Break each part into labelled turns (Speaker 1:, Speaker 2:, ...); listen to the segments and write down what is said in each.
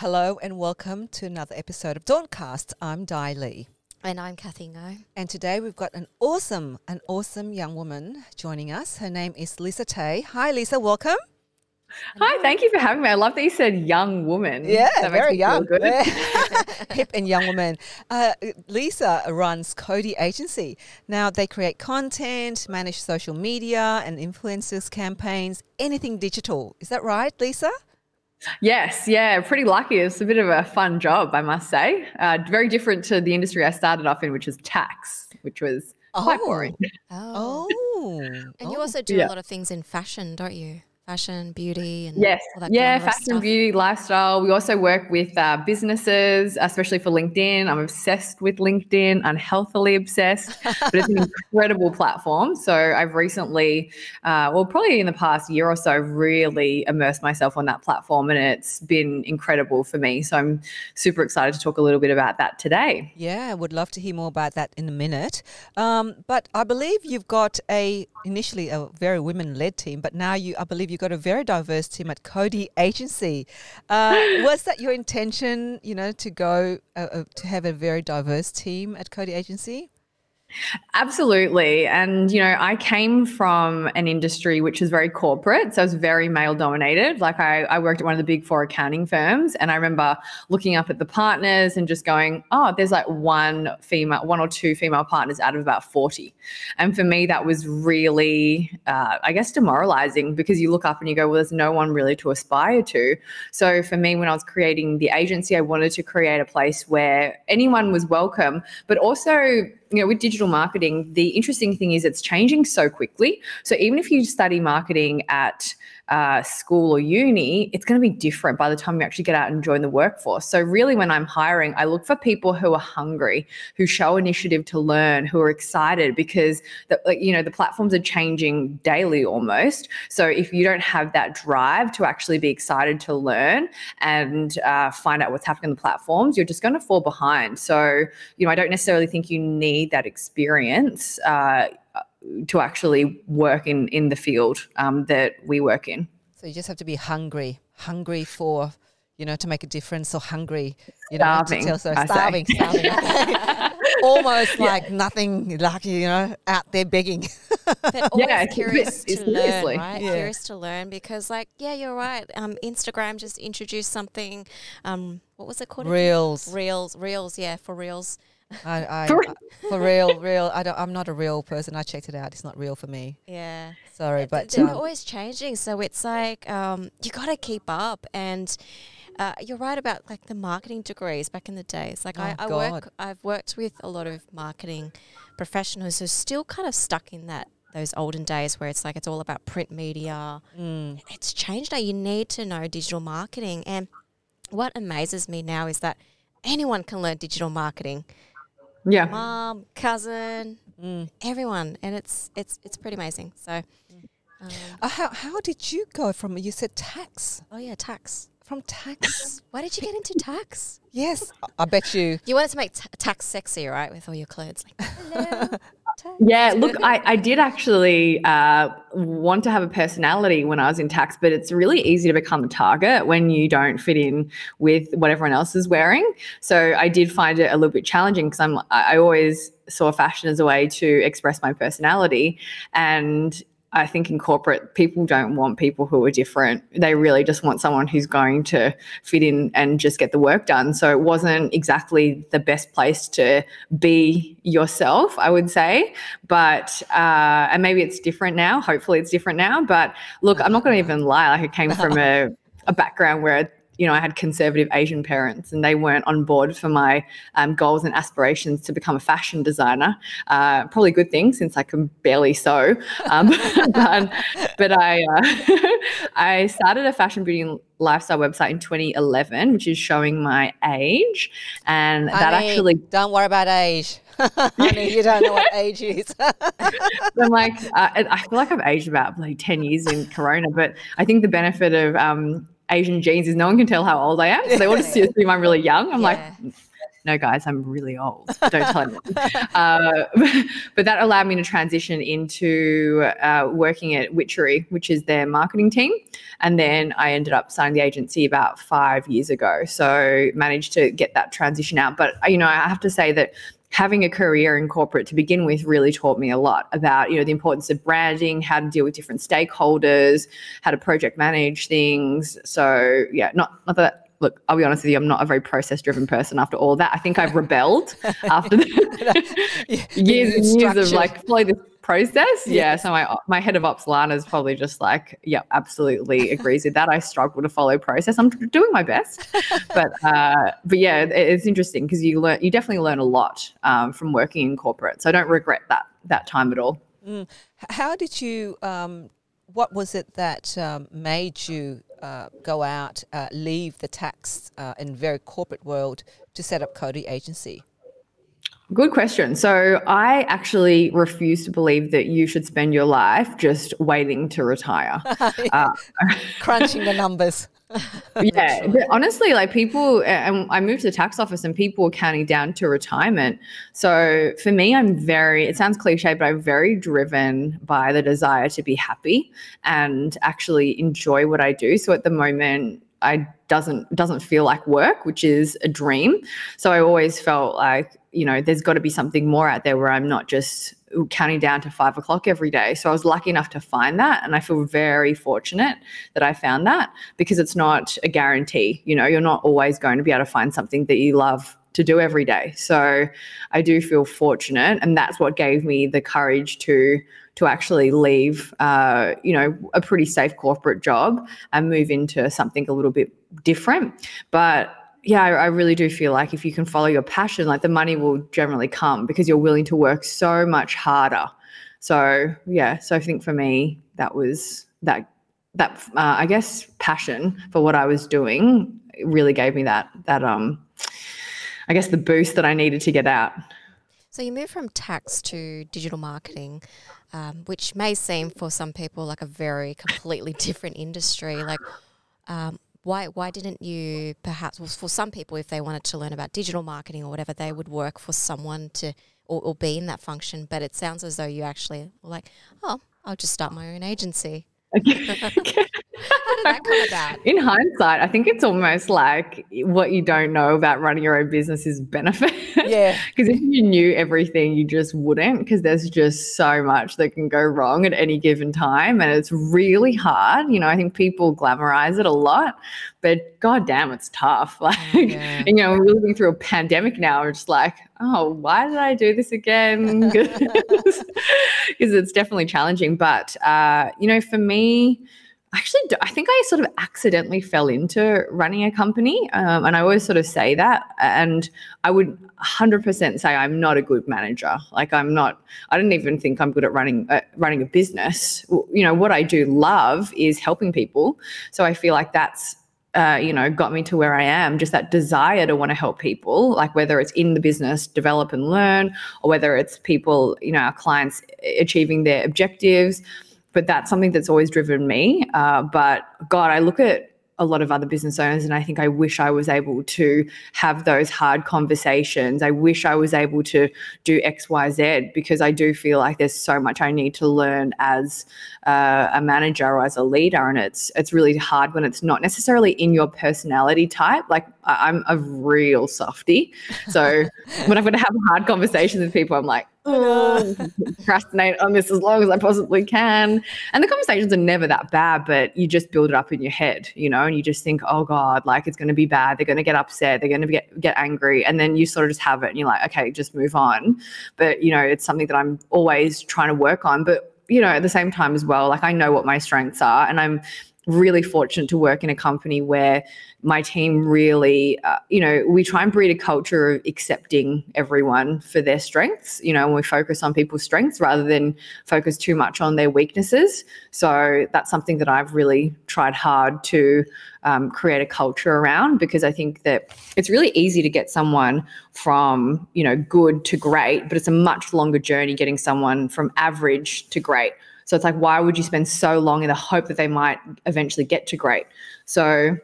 Speaker 1: Hello and welcome to another episode of Dawncast. I'm Di Lee.
Speaker 2: And I'm Kathy Ngo.
Speaker 1: And today we've got an awesome, an awesome young woman joining us. Her name is Lisa Teh. Hi, Lisa. Welcome.
Speaker 3: Hi, thank you for having me. I love that you said young woman.
Speaker 1: Yeah, very young. Good. Hip and young woman. Uh, Lisa runs Cody Agency. Now, they create content, manage social media and influencers campaigns, anything digital. Is that right, Lisa?
Speaker 3: Yes, yeah, pretty lucky. It's a bit of a fun job, I must say. Uh, very different to the industry I started off in, which was tax, which was oh. quite boring.
Speaker 2: Oh. oh. And you also do yeah. a lot of things in fashion, don't you? Fashion, beauty, and
Speaker 3: yes, yeah, fashion, stuff. beauty, lifestyle. We also work with uh, businesses, especially for LinkedIn. I'm obsessed with LinkedIn, unhealthily obsessed, but it's an incredible platform. So I've recently, uh, well, probably in the past year or so, really immersed myself on that platform, and it's been incredible for me. So I'm super excited to talk a little bit about that today.
Speaker 1: Yeah, I would love to hear more about that in a minute. Um, but I believe you've got a initially a very women-led team, but now you, I believe you you've got a very diverse team at Cody Agency. Uh, was that your intention, you know, to go uh, uh, to have a very diverse team at Cody Agency?
Speaker 3: Absolutely. And, you know, I came from an industry which is very corporate. So it's very male dominated. Like I, I worked at one of the big four accounting firms. And I remember looking up at the partners and just going, oh, there's like one female, one or two female partners out of about 40. And for me, that was really, uh, I guess, demoralizing because you look up and you go, well, there's no one really to aspire to. So for me, when I was creating the agency, I wanted to create a place where anyone was welcome, but also, you know, with digital marketing, the interesting thing is it's changing so quickly. So even if you study marketing at uh, school or uni, it's going to be different by the time you actually get out and join the workforce. So, really, when I'm hiring, I look for people who are hungry, who show initiative to learn, who are excited because the, you know the platforms are changing daily almost. So, if you don't have that drive to actually be excited to learn and uh, find out what's happening on the platforms, you're just going to fall behind. So, you know, I don't necessarily think you need that experience. Uh, to actually work in in the field um, that we work in.
Speaker 1: So you just have to be hungry, hungry for you know to make a difference, or hungry, you know,
Speaker 3: starving,
Speaker 1: to tell, so starving, starving. Almost yeah. like nothing, like you know, out there begging.
Speaker 2: but always yeah, curious to learn, right? Yeah. Curious to learn because, like, yeah, you're right. Um, Instagram just introduced something. Um, what was it called?
Speaker 1: Reels.
Speaker 2: Reels. Reels. Yeah, for reels.
Speaker 1: I, I for, for real, real. I don't. I'm not a real person. I checked it out. It's not real for me.
Speaker 2: Yeah.
Speaker 1: Sorry, but
Speaker 2: they're um, always changing. So it's like um, you got to keep up. And uh, you're right about like the marketing degrees back in the days. Like oh I, I work. I've worked with a lot of marketing professionals who are still kind of stuck in that those olden days where it's like it's all about print media. Mm. It's changed now. You need to know digital marketing. And what amazes me now is that anyone can learn digital marketing
Speaker 3: yeah.
Speaker 2: Mom cousin mm. everyone. And it's it's it's pretty amazing. So
Speaker 1: um, uh, how, how did you go from you said tax?
Speaker 2: Oh yeah tax.
Speaker 1: From tax?
Speaker 2: Why did you get into tax?
Speaker 1: Yes i bet you.
Speaker 2: You wanted to make t- tax sexy right with all your clothes. Like hello
Speaker 3: yeah, look, I, I did actually uh, want to have a personality when I was in tax, but it's really easy to become a target when you don't fit in with what everyone else is wearing. So I did find it a little bit challenging because I'm I always saw fashion as a way to express my personality, and I think in corporate, people don't want people who are different. They really just want someone who's going to fit in and just get the work done. So it wasn't exactly the best place to be yourself, I would say. But, uh, and maybe it's different now. Hopefully it's different now. But look, I'm not going to even lie. Like, I came from a, a background where you know, I had conservative Asian parents and they weren't on board for my um, goals and aspirations to become a fashion designer. Uh, probably a good thing since I can barely sew. Um, but, but, I, uh, I started a fashion, beauty, and lifestyle website in 2011, which is showing my age. And that actually.
Speaker 1: Don't worry about age. Honey, you don't know what age is.
Speaker 3: I'm like, uh, I feel like I've aged about like 10 years in Corona, but I think the benefit of, um, Asian genes is no one can tell how old I am. So they all just assume I'm really young. I'm yeah. like, no, guys, I'm really old. Don't tell anyone. uh, but that allowed me to transition into uh, working at Witchery, which is their marketing team. And then I ended up signing the agency about five years ago. So managed to get that transition out. But, you know, I have to say that having a career in corporate to begin with really taught me a lot about you know the importance of branding how to deal with different stakeholders how to project manage things so yeah not not that look, I'll be honest with you, I'm not a very process driven person after all that. I think I've rebelled after the years and years of like follow this process. Yeah. So my my head of ops Lana is probably just like, yeah, absolutely agrees with that. I struggle to follow process. I'm doing my best. but uh, but yeah, it, it's interesting because you learn you definitely learn a lot um, from working in corporate. So I don't regret that that time at all.
Speaker 1: Mm. How did you um, what was it that um, made you uh, go out, uh, leave the tax uh, and very corporate world to set up Cody Agency?
Speaker 3: Good question. So, I actually refuse to believe that you should spend your life just waiting to retire,
Speaker 1: uh, crunching the numbers.
Speaker 3: yeah, but honestly, like people, and I moved to the tax office, and people were counting down to retirement. So for me, I'm very. It sounds cliche, but I'm very driven by the desire to be happy and actually enjoy what I do. So at the moment, I doesn't doesn't feel like work, which is a dream. So I always felt like you know there's got to be something more out there where I'm not just counting down to five o'clock every day. So I was lucky enough to find that, and I feel very fortunate that I found that because it's not a guarantee. You know, you're not always going to be able to find something that you love to do every day. So I do feel fortunate, and that's what gave me the courage to to actually leave, uh, you know, a pretty safe corporate job and move into something a little bit different. But yeah, I, I, really do feel like if you can follow your passion, like the money will generally come because you're willing to work so much harder. So yeah, so I think for me that was that that uh, I guess passion for what I was doing really gave me that that um I guess the boost that I needed to get out.
Speaker 2: So you moved from tax to digital marketing, um, which may seem for some people like a very completely different industry. Like, um, why why didn't you perhaps well, for some people if they wanted to learn about digital marketing or whatever they would work for someone to or, or be in that function but it sounds as though you actually were like oh i'll just start my own agency How did that come about?
Speaker 3: In hindsight, I think it's almost like what you don't know about running your own business is benefit.
Speaker 1: Yeah.
Speaker 3: Because if you knew everything, you just wouldn't, because there's just so much that can go wrong at any given time. And it's really hard. You know, I think people glamorize it a lot, but god damn, it's tough. Like, yeah. you know, we're living through a pandemic now. We're just like, oh, why did I do this again? Because it's definitely challenging. But, uh, you know, for me, actually i think i sort of accidentally fell into running a company um, and i always sort of say that and i would 100% say i'm not a good manager like i'm not i don't even think i'm good at running uh, running a business you know what i do love is helping people so i feel like that's uh, you know, got me to where I am, just that desire to want to help people, like whether it's in the business, develop and learn, or whether it's people, you know, our clients achieving their objectives but that's something that's always driven me. Uh, but God, I look at a lot of other business owners and i think i wish i was able to have those hard conversations. I wish i was able to do xyz because i do feel like there's so much i need to learn as uh, a manager or as a leader and it's it's really hard when it's not necessarily in your personality type. Like i'm a real softy so when i've got to have a hard conversations with people i'm like oh, procrastinate on this as long as I possibly can. And the conversations are never that bad, but you just build it up in your head, you know, and you just think, oh God, like it's going to be bad. They're going to get upset. They're going to get, get angry. And then you sort of just have it and you're like, okay, just move on. But, you know, it's something that I'm always trying to work on. But, you know, at the same time as well, like I know what my strengths are and I'm really fortunate to work in a company where my team really, uh, you know, we try and breed a culture of accepting everyone for their strengths, you know, and we focus on people's strengths rather than focus too much on their weaknesses. So that's something that I've really tried hard to um, create a culture around because I think that it's really easy to get someone from, you know, good to great, but it's a much longer journey getting someone from average to great. So it's like, why would you spend so long in the hope that they might eventually get to great? So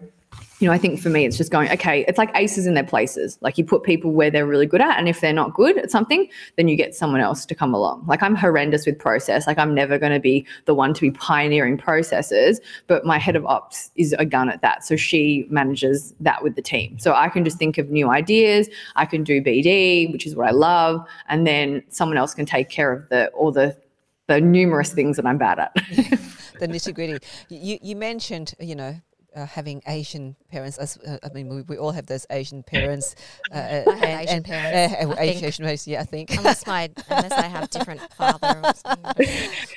Speaker 3: you know, I think for me, it's just going, okay, it's like aces in their places. Like you put people where they're really good at. And if they're not good at something, then you get someone else to come along. Like I'm horrendous with process. Like I'm never going to be the one to be pioneering processes, but my head of ops is a gun at that. So she manages that with the team. So I can just think of new ideas. I can do BD, which is what I love. And then someone else can take care of the, all the, the numerous things that I'm bad at.
Speaker 1: the nitty gritty. You, you mentioned, you know, uh, having Asian parents. As, uh, I mean, we, we, all have those Asian parents.
Speaker 2: Uh, and, Asian and, parents.
Speaker 1: Uh, Asian, Asian parents, yeah, I think.
Speaker 2: Unless my unless I have different father.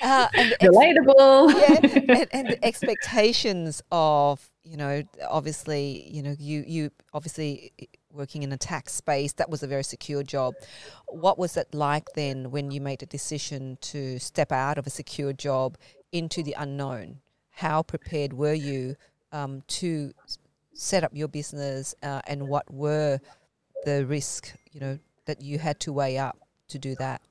Speaker 3: Uh, and Relatable.
Speaker 1: yeah, and, and, the expectations of you know, obviously, you know, you you obviously working in a tax space that was a very secure job. What was it like then when you made a decision to step out of a secure job into the unknown? How prepared were you um, to set up your business uh, and what were the risks, you know, that you had to weigh up to do that?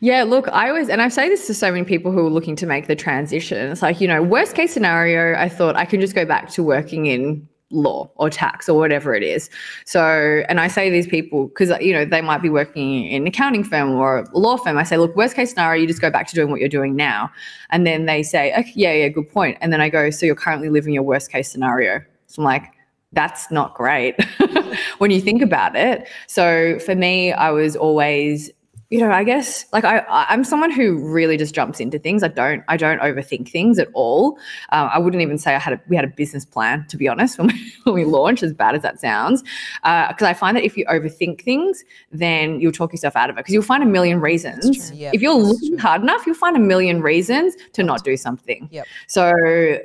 Speaker 3: Yeah, look, I always, and I say this to so many people who are looking to make the transition. It's like, you know, worst case scenario, I thought I can just go back to working in law or tax or whatever it is. So, and I say these people because you know they might be working in an accounting firm or a law firm. I say, look, worst case scenario, you just go back to doing what you're doing now, and then they say, okay, yeah, yeah, good point. And then I go, so you're currently living your worst case scenario. So I'm like, that's not great when you think about it. So for me, I was always you know, I guess like I, I'm someone who really just jumps into things. I don't, I don't overthink things at all. Um, I wouldn't even say I had a, we had a business plan to be honest when we, when we launched, as bad as that sounds. Because uh, I find that if you overthink things, then you'll talk yourself out of it. Because you'll find a million reasons. Yep, if you're looking true. hard enough, you'll find a million reasons to not do something.
Speaker 1: Yep.
Speaker 3: So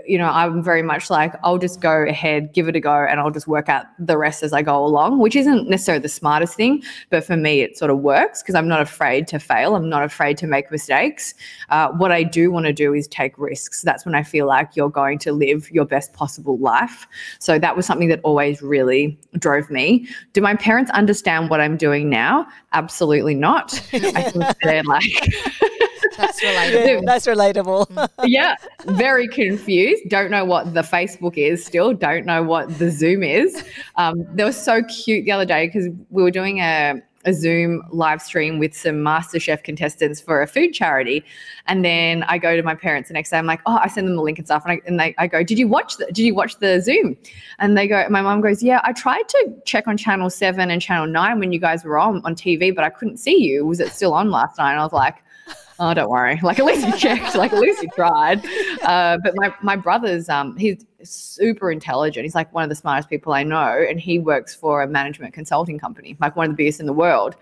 Speaker 3: you know, I'm very much like I'll just go ahead, give it a go, and I'll just work out the rest as I go along. Which isn't necessarily the smartest thing, but for me, it sort of works because I'm not a afraid to fail. I'm not afraid to make mistakes. Uh, what I do want to do is take risks. That's when I feel like you're going to live your best possible life. So that was something that always really drove me. Do my parents understand what I'm doing now? Absolutely not. I think they're like.
Speaker 2: That's relatable.
Speaker 1: That's relatable.
Speaker 3: yeah, very confused. Don't know what the Facebook is still. Don't know what the Zoom is. Um, they were so cute the other day because we were doing a a Zoom live stream with some MasterChef contestants for a food charity. And then I go to my parents the next day. I'm like, oh, I send them the link and stuff. And I, and they, I go, did you watch the, did you watch the Zoom? And they go, my mom goes, yeah, I tried to check on channel seven and channel nine when you guys were on, on TV, but I couldn't see you. Was it still on last night? And I was like, oh, don't worry. Like at least you checked. Like at least you tried. Uh, but my my brother's um he's super intelligent. He's like one of the smartest people I know, and he works for a management consulting company, like one of the biggest in the world.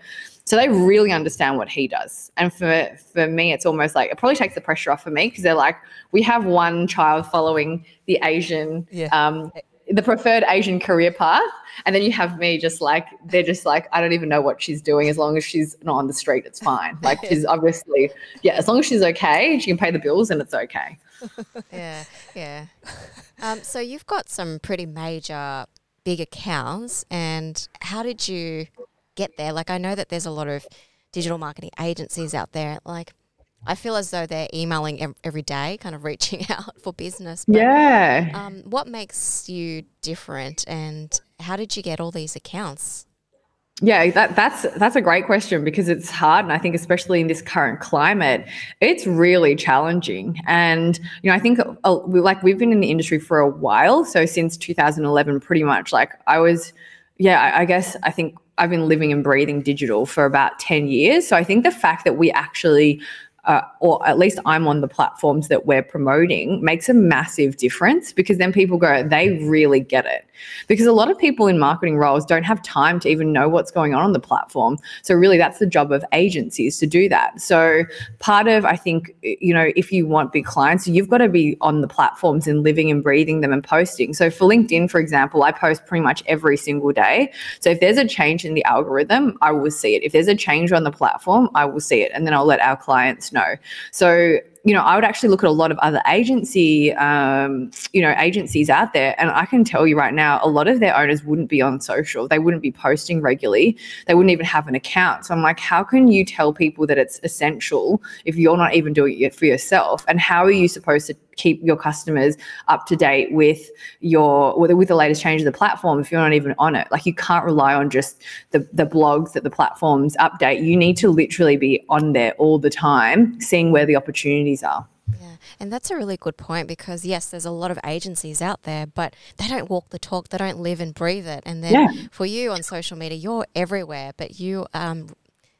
Speaker 3: So they really understand what he does. And for for me, it's almost like it probably takes the pressure off for me because they're like, we have one child following the Asian yeah. um the preferred Asian career path. And then you have me just like, they're just like, I don't even know what she's doing. As long as she's not on the street, it's fine. Like she's obviously, yeah, as long as she's okay, she can pay the bills and it's okay.
Speaker 2: yeah, yeah. Um, so you've got some pretty major big accounts. And how did you get there? Like, I know that there's a lot of digital marketing agencies out there. Like, I feel as though they're emailing every day, kind of reaching out for business.
Speaker 3: But, yeah.
Speaker 2: Um, what makes you different, and how did you get all these accounts?
Speaker 3: Yeah, that, that's that's a great question because it's hard, and I think especially in this current climate, it's really challenging. And you know, I think uh, we, like we've been in the industry for a while, so since 2011, pretty much. Like I was, yeah, I, I guess I think I've been living and breathing digital for about 10 years. So I think the fact that we actually uh, or at least I'm on the platforms that we're promoting, makes a massive difference because then people go, they really get it. Because a lot of people in marketing roles don't have time to even know what's going on on the platform. So, really, that's the job of agencies to do that. So, part of, I think, you know, if you want big clients, you've got to be on the platforms and living and breathing them and posting. So, for LinkedIn, for example, I post pretty much every single day. So, if there's a change in the algorithm, I will see it. If there's a change on the platform, I will see it. And then I'll let our clients know. So you know, I would actually look at a lot of other agency, um, you know, agencies out there, and I can tell you right now, a lot of their owners wouldn't be on social. They wouldn't be posting regularly. They wouldn't even have an account. So I'm like, how can you tell people that it's essential if you're not even doing it for yourself? And how are you supposed to keep your customers up to date with your with, with the latest change of the platform if you're not even on it like you can't rely on just the the blogs that the platforms update you need to literally be on there all the time seeing where the opportunities are
Speaker 2: yeah, and that's a really good point because yes, there's a lot of agencies out there, but they don't walk the talk. They don't live and breathe it. And then yeah. for you on social media, you're everywhere, but you um,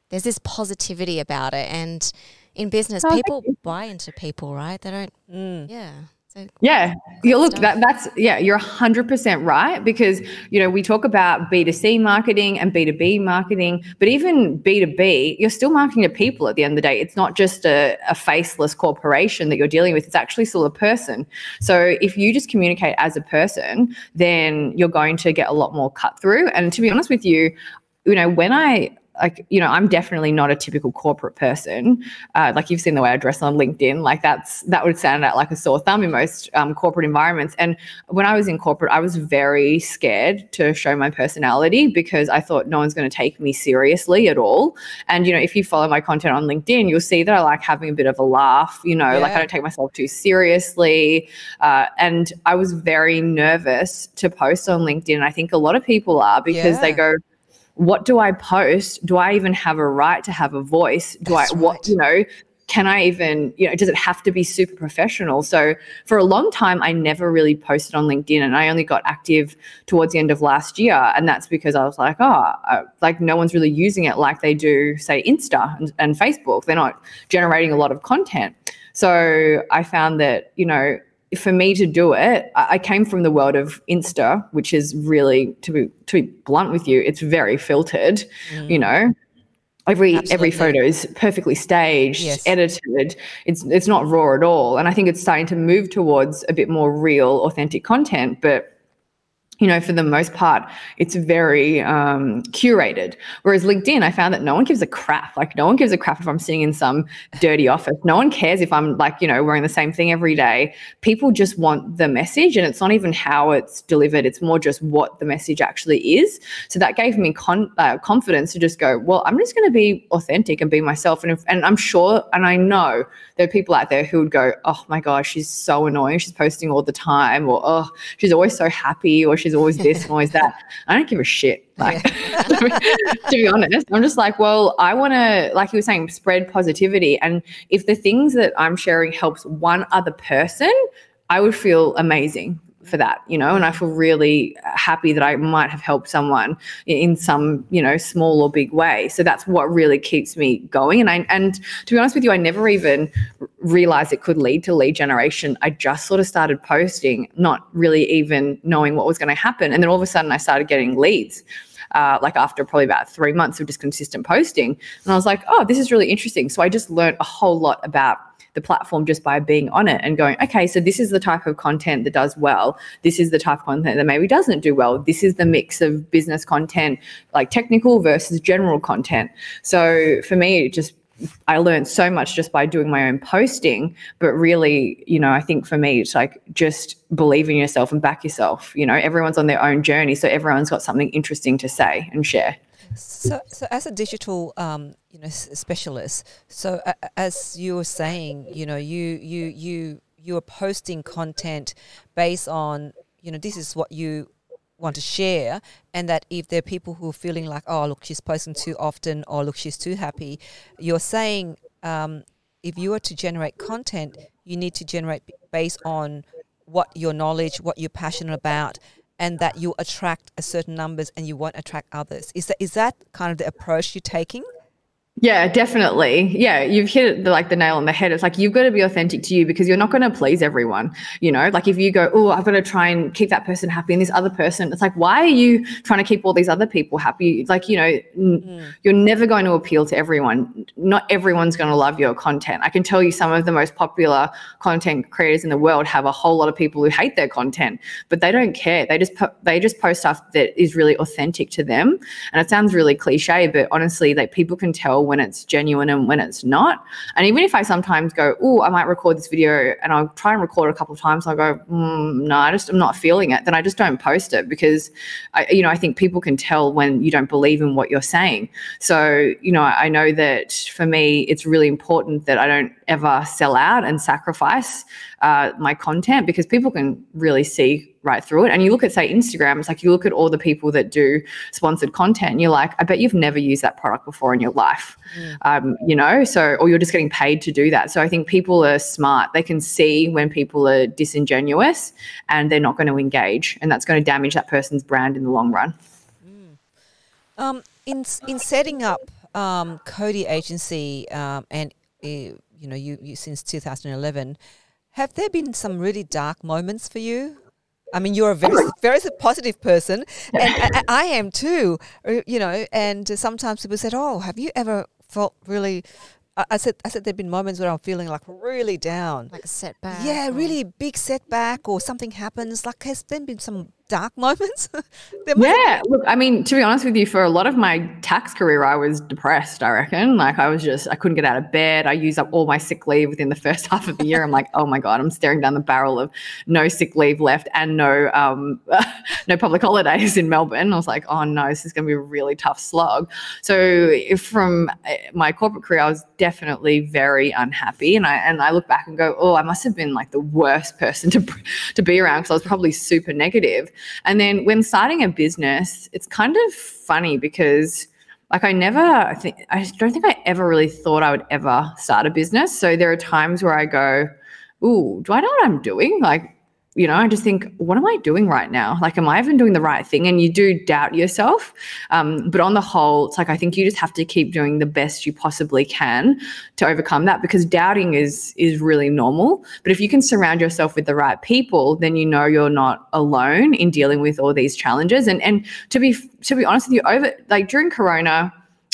Speaker 2: there's this positivity about it, and in business, oh, people buy into people, right? They don't. Mm. Yeah.
Speaker 3: So yeah, you look that that's yeah, you're hundred percent right because you know we talk about B two C marketing and B two B marketing, but even B two B, you're still marketing to people at the end of the day. It's not just a, a faceless corporation that you're dealing with; it's actually still a person. So if you just communicate as a person, then you're going to get a lot more cut through. And to be honest with you, you know when I like you know i'm definitely not a typical corporate person. Uh, like you've seen the way i dress on linkedin. Like that's that would stand out like a sore thumb in most um, corporate environments. And when i was in corporate i was very scared to show my personality because i thought no one's going to take me seriously at all. And you know if you follow my content on linkedin you'll see that i like having a bit of a laugh you know yeah. like i don't take myself too seriously. Uh, and i was very nervous to post on linkedin. I think a lot of people are because yeah. they go what do I post? Do I even have a right to have a voice? Do That's I, what, right. you know, can I even, you know, does it have to be super professional? So for a long time, I never really posted on LinkedIn and I only got active towards the end of last year. And that's because I was like, oh, uh, like no one's really using it like they do, say, Insta and, and Facebook. They're not generating a lot of content. So I found that, you know, for me to do it, I came from the world of Insta, which is really to be to be blunt with you, it's very filtered. Mm. You know, every Absolutely. every photo is perfectly staged, yes. edited. It's it's not raw at all, and I think it's starting to move towards a bit more real, authentic content. But you know, for the most part, it's very um, curated. Whereas LinkedIn, I found that no one gives a crap. Like, no one gives a crap if I'm sitting in some dirty office. No one cares if I'm like, you know, wearing the same thing every day. People just want the message, and it's not even how it's delivered. It's more just what the message actually is. So that gave me con- uh, confidence to just go, well, I'm just going to be authentic and be myself. And if, and I'm sure, and I know there are people out there who would go, oh my gosh, she's so annoying. She's posting all the time, or oh, she's always so happy, or she's always this and always that. I don't give a shit. Like, to be honest, I'm just like, well, I want to, like you were saying, spread positivity. And if the things that I'm sharing helps one other person, I would feel amazing for that, you know, and I feel really happy that I might have helped someone in some, you know, small or big way. So that's what really keeps me going. And I and to be honest with you, I never even realized it could lead to lead generation. I just sort of started posting, not really even knowing what was going to happen. And then all of a sudden I started getting leads. Uh, like after probably about three months of just consistent posting. And I was like, oh, this is really interesting. So I just learned a whole lot about the platform just by being on it and going, okay, so this is the type of content that does well. This is the type of content that maybe doesn't do well. This is the mix of business content, like technical versus general content. So for me, it just I learned so much just by doing my own posting. But really, you know, I think for me, it's like just believe in yourself and back yourself. You know, everyone's on their own journey. So everyone's got something interesting to say and share.
Speaker 1: So, so as a digital, um, you know, specialist, so uh, as you were saying, you know, you you you you are posting content based on, you know, this is what you want to share, and that if there are people who are feeling like, oh, look, she's posting too often, or look, she's too happy, you're saying um, if you are to generate content, you need to generate based on what your knowledge, what you're passionate about, and that you attract a certain numbers and you won't attract others. Is that is that kind of the approach you're taking?
Speaker 3: Yeah, definitely. Yeah, you've hit the, like the nail on the head. It's like you've got to be authentic to you because you're not going to please everyone. You know, like if you go, oh, I've got to try and keep that person happy, and this other person, it's like, why are you trying to keep all these other people happy? like, you know, mm. you're never going to appeal to everyone. Not everyone's going to love your content. I can tell you, some of the most popular content creators in the world have a whole lot of people who hate their content, but they don't care. They just po- they just post stuff that is really authentic to them. And it sounds really cliche, but honestly, like people can tell when it's genuine and when it's not. And even if I sometimes go, oh, I might record this video and I'll try and record a couple of times, I go, mm, no, I just I'm not feeling it. Then I just don't post it because I, you know, I think people can tell when you don't believe in what you're saying. So, you know, I know that for me, it's really important that I don't ever sell out and sacrifice uh, my content because people can really see right through it. And you look at, say, Instagram, it's like you look at all the people that do sponsored content and you're like, I bet you've never used that product before in your life. Mm. Um, you know, so, or you're just getting paid to do that. So I think people are smart. They can see when people are disingenuous and they're not going to engage. And that's going to damage that person's brand in the long run.
Speaker 1: Mm. Um, in, in setting up um, Cody Agency um, and, uh, you know, you, you since 2011, have there been some really dark moments for you? I mean, you're a very, very positive person, and I, I am too. Uh, you know, and sometimes people said, "Oh, have you ever felt really?" I said, I said there've been moments where I'm feeling like really down,
Speaker 2: like a setback.
Speaker 1: Yeah, really big setback, or something happens. Like, has there been some dark moments?
Speaker 3: yeah, look, I mean, to be honest with you, for a lot of my tax career, I was depressed. I reckon, like, I was just, I couldn't get out of bed. I used up all my sick leave within the first half of the year. I'm like, oh my god, I'm staring down the barrel of no sick leave left and no, um, no public holidays in Melbourne. I was like, oh no, this is going to be a really tough slog. So from eh, my corporate career, I was definitely very unhappy, and I and I look back and go, oh, I must have been like the worst person to to be around because I was probably super negative. And then when starting a business, it's kind of funny because like I never I think I don't think I ever really thought I would ever start a business. So there are times where I go, "Ooh, do I know what I'm doing?" Like you know, I just think, what am I doing right now? Like, am I even doing the right thing? And you do doubt yourself. Um, but on the whole, it's like I think you just have to keep doing the best you possibly can to overcome that because doubting is is really normal. But if you can surround yourself with the right people, then you know you're not alone in dealing with all these challenges. And and to be to be honest with you, over like during Corona,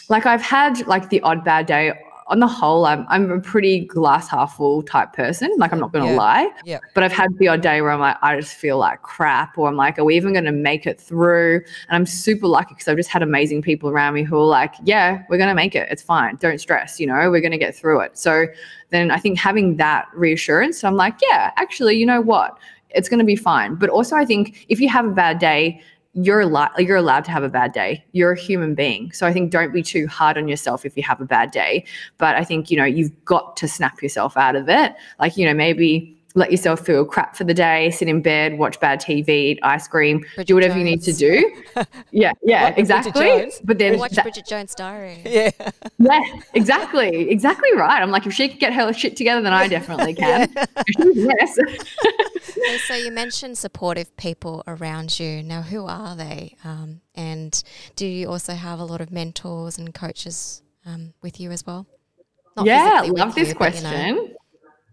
Speaker 3: like I've had like the odd bad day on the whole, I'm I'm a pretty glass half full type person. Like I'm not gonna
Speaker 1: yeah.
Speaker 3: lie.
Speaker 1: Yeah.
Speaker 3: But I've had the odd day where I'm like, I just feel like crap, or I'm like, are we even gonna make it through? And I'm super lucky because I've just had amazing people around me who are like, yeah, we're gonna make it. It's fine. Don't stress. You know, we're gonna get through it. So then I think having that reassurance, I'm like, yeah, actually, you know what? It's going to be fine. But also, I think if you have a bad day, you're allowed you're allowed to have a bad day. You're a human being. So i think don't be too hard on yourself if you have a bad day. But i think you know you've got to snap yourself out of it. Like you know maybe let yourself feel crap for the day, sit in bed, watch bad TV, eat ice cream, Bridget do whatever Jones. you need to do. Yeah, yeah, exactly.
Speaker 2: But then watch that, Bridget Jones' Diary.
Speaker 1: Yeah,
Speaker 3: yeah, exactly, exactly right. I'm like, if she can get her shit together, then I definitely can. yes.
Speaker 2: so you mentioned supportive people around you. Now, who are they? Um, and do you also have a lot of mentors and coaches um, with you as well?
Speaker 3: Not yeah, love this you, question. But, you know.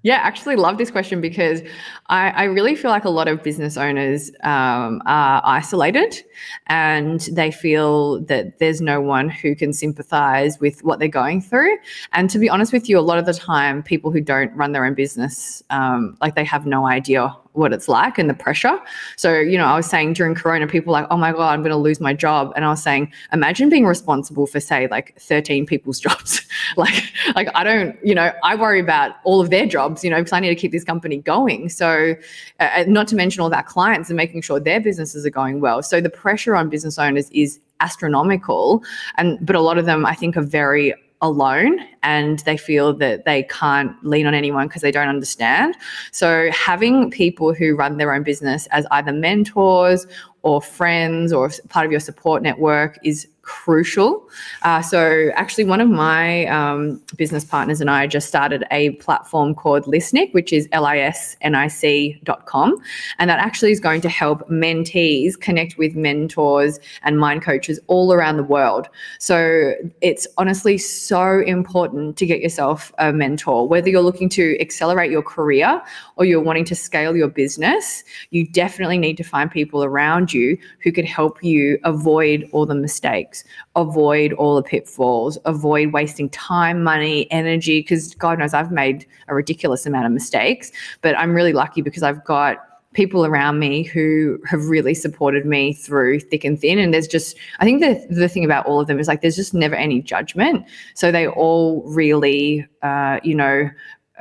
Speaker 3: Yeah, actually love this question because I, I, really feel like a lot of business owners um, are isolated and they feel that there's no one who can sympathize with what they're going through. And to be honest with you, a lot of the time, people who don't run their own business, um, like they have no idea what it's like and the pressure. So, you know, I was saying during Corona, people like, oh my God, I'm going to lose my job. And I was saying, imagine being responsible for, say, like 13 people's jobs. like, like I don't, you know, I worry about all of their jobs, you know, because I need to keep this company going. So, uh, uh, not to mention all of our clients and making sure their businesses are going well. So, the pressure on business owners is astronomical. And, but a lot of them, I think, are very alone and they feel that they can't lean on anyone because they don't understand. So, having people who run their own business as either mentors or friends or part of your support network is crucial. Uh, so, actually, one of my um, business partners and I just started a platform called Lisnic, which is L I S N I C.com. And that actually is going to help mentees connect with mentors and mind coaches all around the world. So, it's honestly so important to get yourself a mentor, whether you're looking to accelerate your career or you're wanting to scale your business. You definitely need to find people around you who can help you avoid all the mistakes mistakes, avoid all the pitfalls, avoid wasting time, money, energy. Because God knows I've made a ridiculous amount of mistakes, but I'm really lucky because I've got people around me who have really supported me through thick and thin. And there's just, I think the, the thing about all of them is like, there's just never any judgment. So they all really, uh, you know,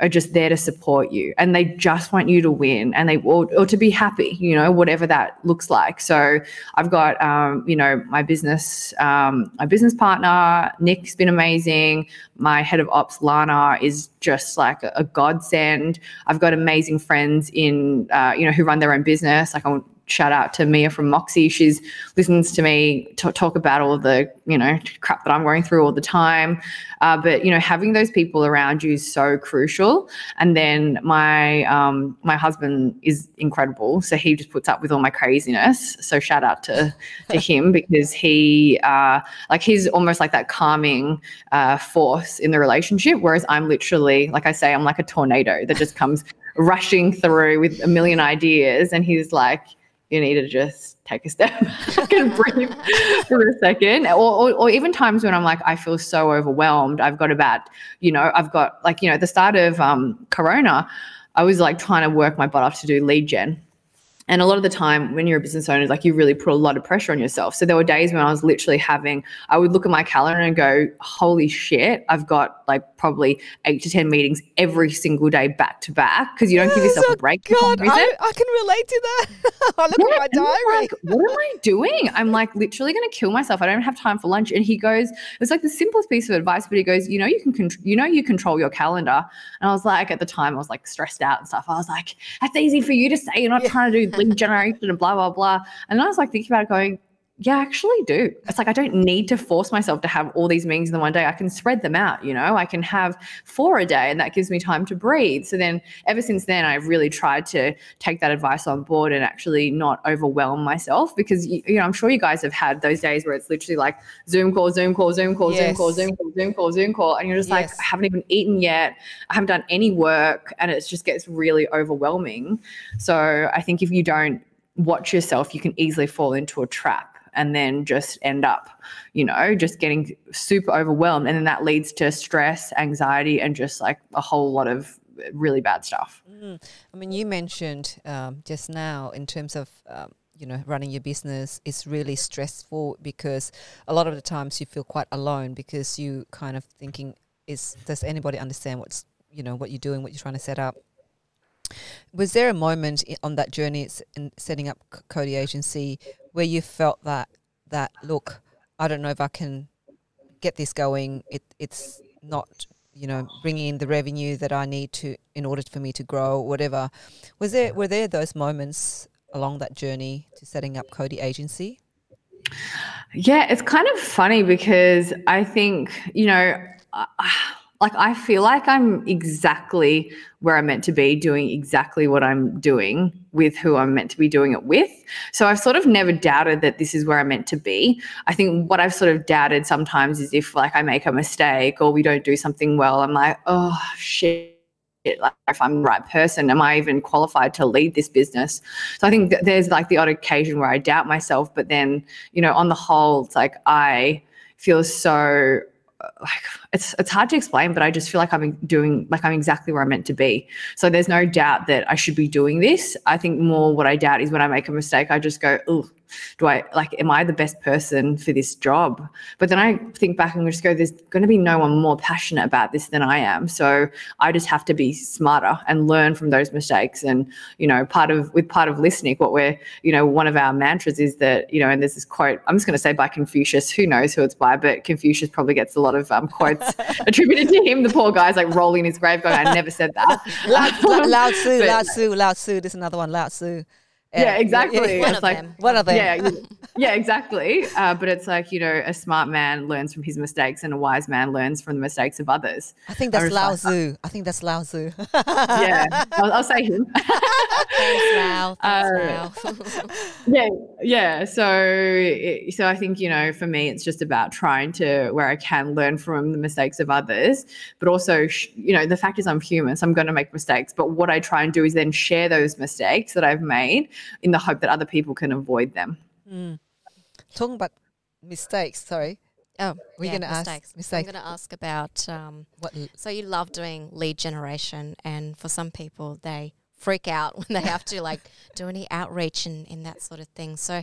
Speaker 3: are just there to support you and they just want you to win and they or, or to be happy you know whatever that looks like. So i've got um, you know my business um, my business partner nick's been amazing. My head of ops lana is just like a, godsend. I've got amazing friends in uh, you know who run their own business. Like i shout out to Mia from Moxie. She's listens to me t- talk about all the you know crap that I'm going through all the time. Uh, but you know, having those people around you is so crucial. And then my um, my husband is incredible, so he just puts up with all my craziness. So shout out to to him because he uh, like he's almost like that calming uh, force in the relationship, whereas I'm literally like I say, I'm like a tornado that just comes rushing through with a million ideas, and he's like you need to just take a step back and breathe for a second. Or, or, or, even times when I'm like, I feel so overwhelmed. I've got about, you know, I've got like, you know, the start of um, Corona, I was like trying to work my butt off to do lead gen. And a lot of the time, when you're a business owner, like you really put a lot of pressure on yourself. So there were days when I was literally having, I would look at my calendar and go, holy shit, I've got like probably eight to 10 meetings every single day back to back because you don't give yourself a break.
Speaker 1: God, I, I, can relate to that. I look yeah, at my diary.
Speaker 3: Like, what am I doing? I'm like literally going to kill myself. I don't have time for lunch. And he goes, it was like the simplest piece of advice, but he goes, you know, you can, con- you know, you control your calendar. And I was like, at the time, I was like stressed out and stuff. I was like, that's easy for you to say. You're not yeah. trying to do lead generation and blah, blah, blah. And I was like thinking about going, yeah, I actually do. It's like I don't need to force myself to have all these meetings in the one day. I can spread them out, you know. I can have four a day and that gives me time to breathe. So then ever since then I've really tried to take that advice on board and actually not overwhelm myself because you, know, I'm sure you guys have had those days where it's literally like Zoom call, Zoom call, Zoom call, yes. Zoom call, Zoom call, Zoom call, Zoom call and you're just yes. like I haven't even eaten yet. I haven't done any work and it just gets really overwhelming. So I think if you don't watch yourself, you can easily fall into a trap and then just end up, you know, just getting super overwhelmed. And then that leads to stress, anxiety, and just like a whole lot of really bad stuff.
Speaker 1: Mm. I mean, you mentioned um, just now in terms of, um, you know, running your business is really stressful because a lot of the times you feel quite alone because you kind of thinking, is does anybody understand what's, you know, what you're doing, what you're trying to set up? Was there a moment on that journey in setting up Cody Agency where you felt that that look, I don't know if I can get this going. It it's not you know bringing in the revenue that I need to in order for me to grow, whatever. Was there were there those moments along that journey to setting up Cody Agency?
Speaker 3: Yeah, it's kind of funny because I think you know. Uh, like I feel like I'm exactly where I'm meant to be, doing exactly what I'm doing with who I'm meant to be doing it with. So I've sort of never doubted that this is where I'm meant to be. I think what I've sort of doubted sometimes is if like I make a mistake or we don't do something well, I'm like, oh shit. Like if I'm the right person, am I even qualified to lead this business? So I think there's like the odd occasion where I doubt myself, but then you know, on the whole, it's like I feel so like it's it's hard to explain, but I just feel like I'm doing like I'm exactly where I'm meant to be. So there's no doubt that I should be doing this. I think more what I doubt is when I make a mistake, I just go, oh, do I like am I the best person for this job? But then I think back and just go, there's going to be no one more passionate about this than I am. So I just have to be smarter and learn from those mistakes. And you know, part of with part of listening, what we're you know one of our mantras is that you know, and there's this quote I'm just going to say by Confucius. Who knows who it's by? But Confucius probably gets a lot of um, quotes attributed to him. The poor guy's like rolling his grave, going, "I never said that."
Speaker 1: Lao, Lao Tzu, Lao Tzu, Lao Tzu. There's another one, Lao Tzu
Speaker 3: yeah, exactly.
Speaker 2: One it's of like them.
Speaker 1: one of them.
Speaker 3: Yeah, yeah, exactly. Uh, but it's like you know, a smart man learns from his mistakes, and a wise man learns from the mistakes of others.
Speaker 1: I think that's Lao Tzu. I think that's Lao Tzu.
Speaker 3: yeah, I'll, I'll, say him.
Speaker 2: Thanks, Lao. Thanks,
Speaker 3: uh, yeah, yeah. So, so I think you know, for me, it's just about trying to where I can learn from the mistakes of others, but also, you know, the fact is I'm human, so I'm going to make mistakes. But what I try and do is then share those mistakes that I've made in the hope that other people can avoid them.
Speaker 1: Mm. Talking about mistakes, sorry. Oh, we're yeah, going to ask mistakes.
Speaker 2: I'm going to ask about um, what. So you love doing lead generation, and for some people, they freak out when they have to like do any outreach and, in that sort of thing. So,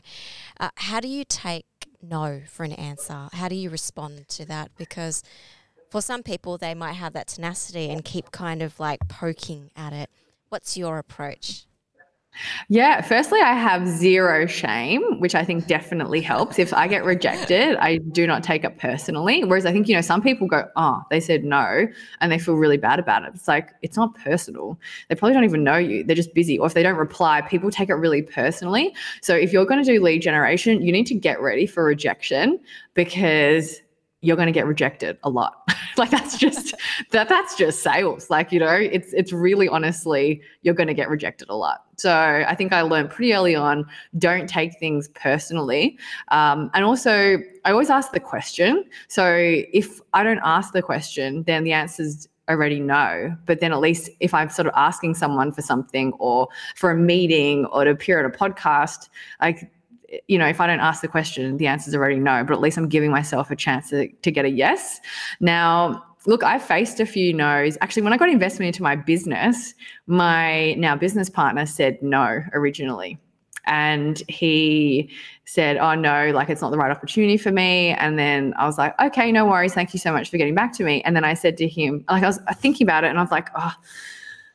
Speaker 2: uh, how do you take no for an answer? How do you respond to that? Because for some people, they might have that tenacity and keep kind of like poking at it. What's your approach?
Speaker 3: Yeah, firstly, I have zero shame, which I think definitely helps. If I get rejected, I do not take it personally. Whereas I think, you know, some people go, oh, they said no, and they feel really bad about it. It's like, it's not personal. They probably don't even know you. They're just busy. Or if they don't reply, people take it really personally. So if you're going to do lead generation, you need to get ready for rejection because you're going to get rejected a lot. like that's just that that's just sales. Like, you know, it's it's really honestly you're going to get rejected a lot. So I think I learned pretty early on don't take things personally. Um, and also I always ask the question. So if I don't ask the question, then the answer's already no. But then at least if I'm sort of asking someone for something or for a meeting or to appear at a podcast, like you know, if I don't ask the question, the answer is already no, but at least I'm giving myself a chance to, to get a yes. Now, look, I faced a few no's. Actually, when I got investment into my business, my now business partner said no originally. And he said, Oh, no, like it's not the right opportunity for me. And then I was like, Okay, no worries. Thank you so much for getting back to me. And then I said to him, like, I was thinking about it and I was like, Oh,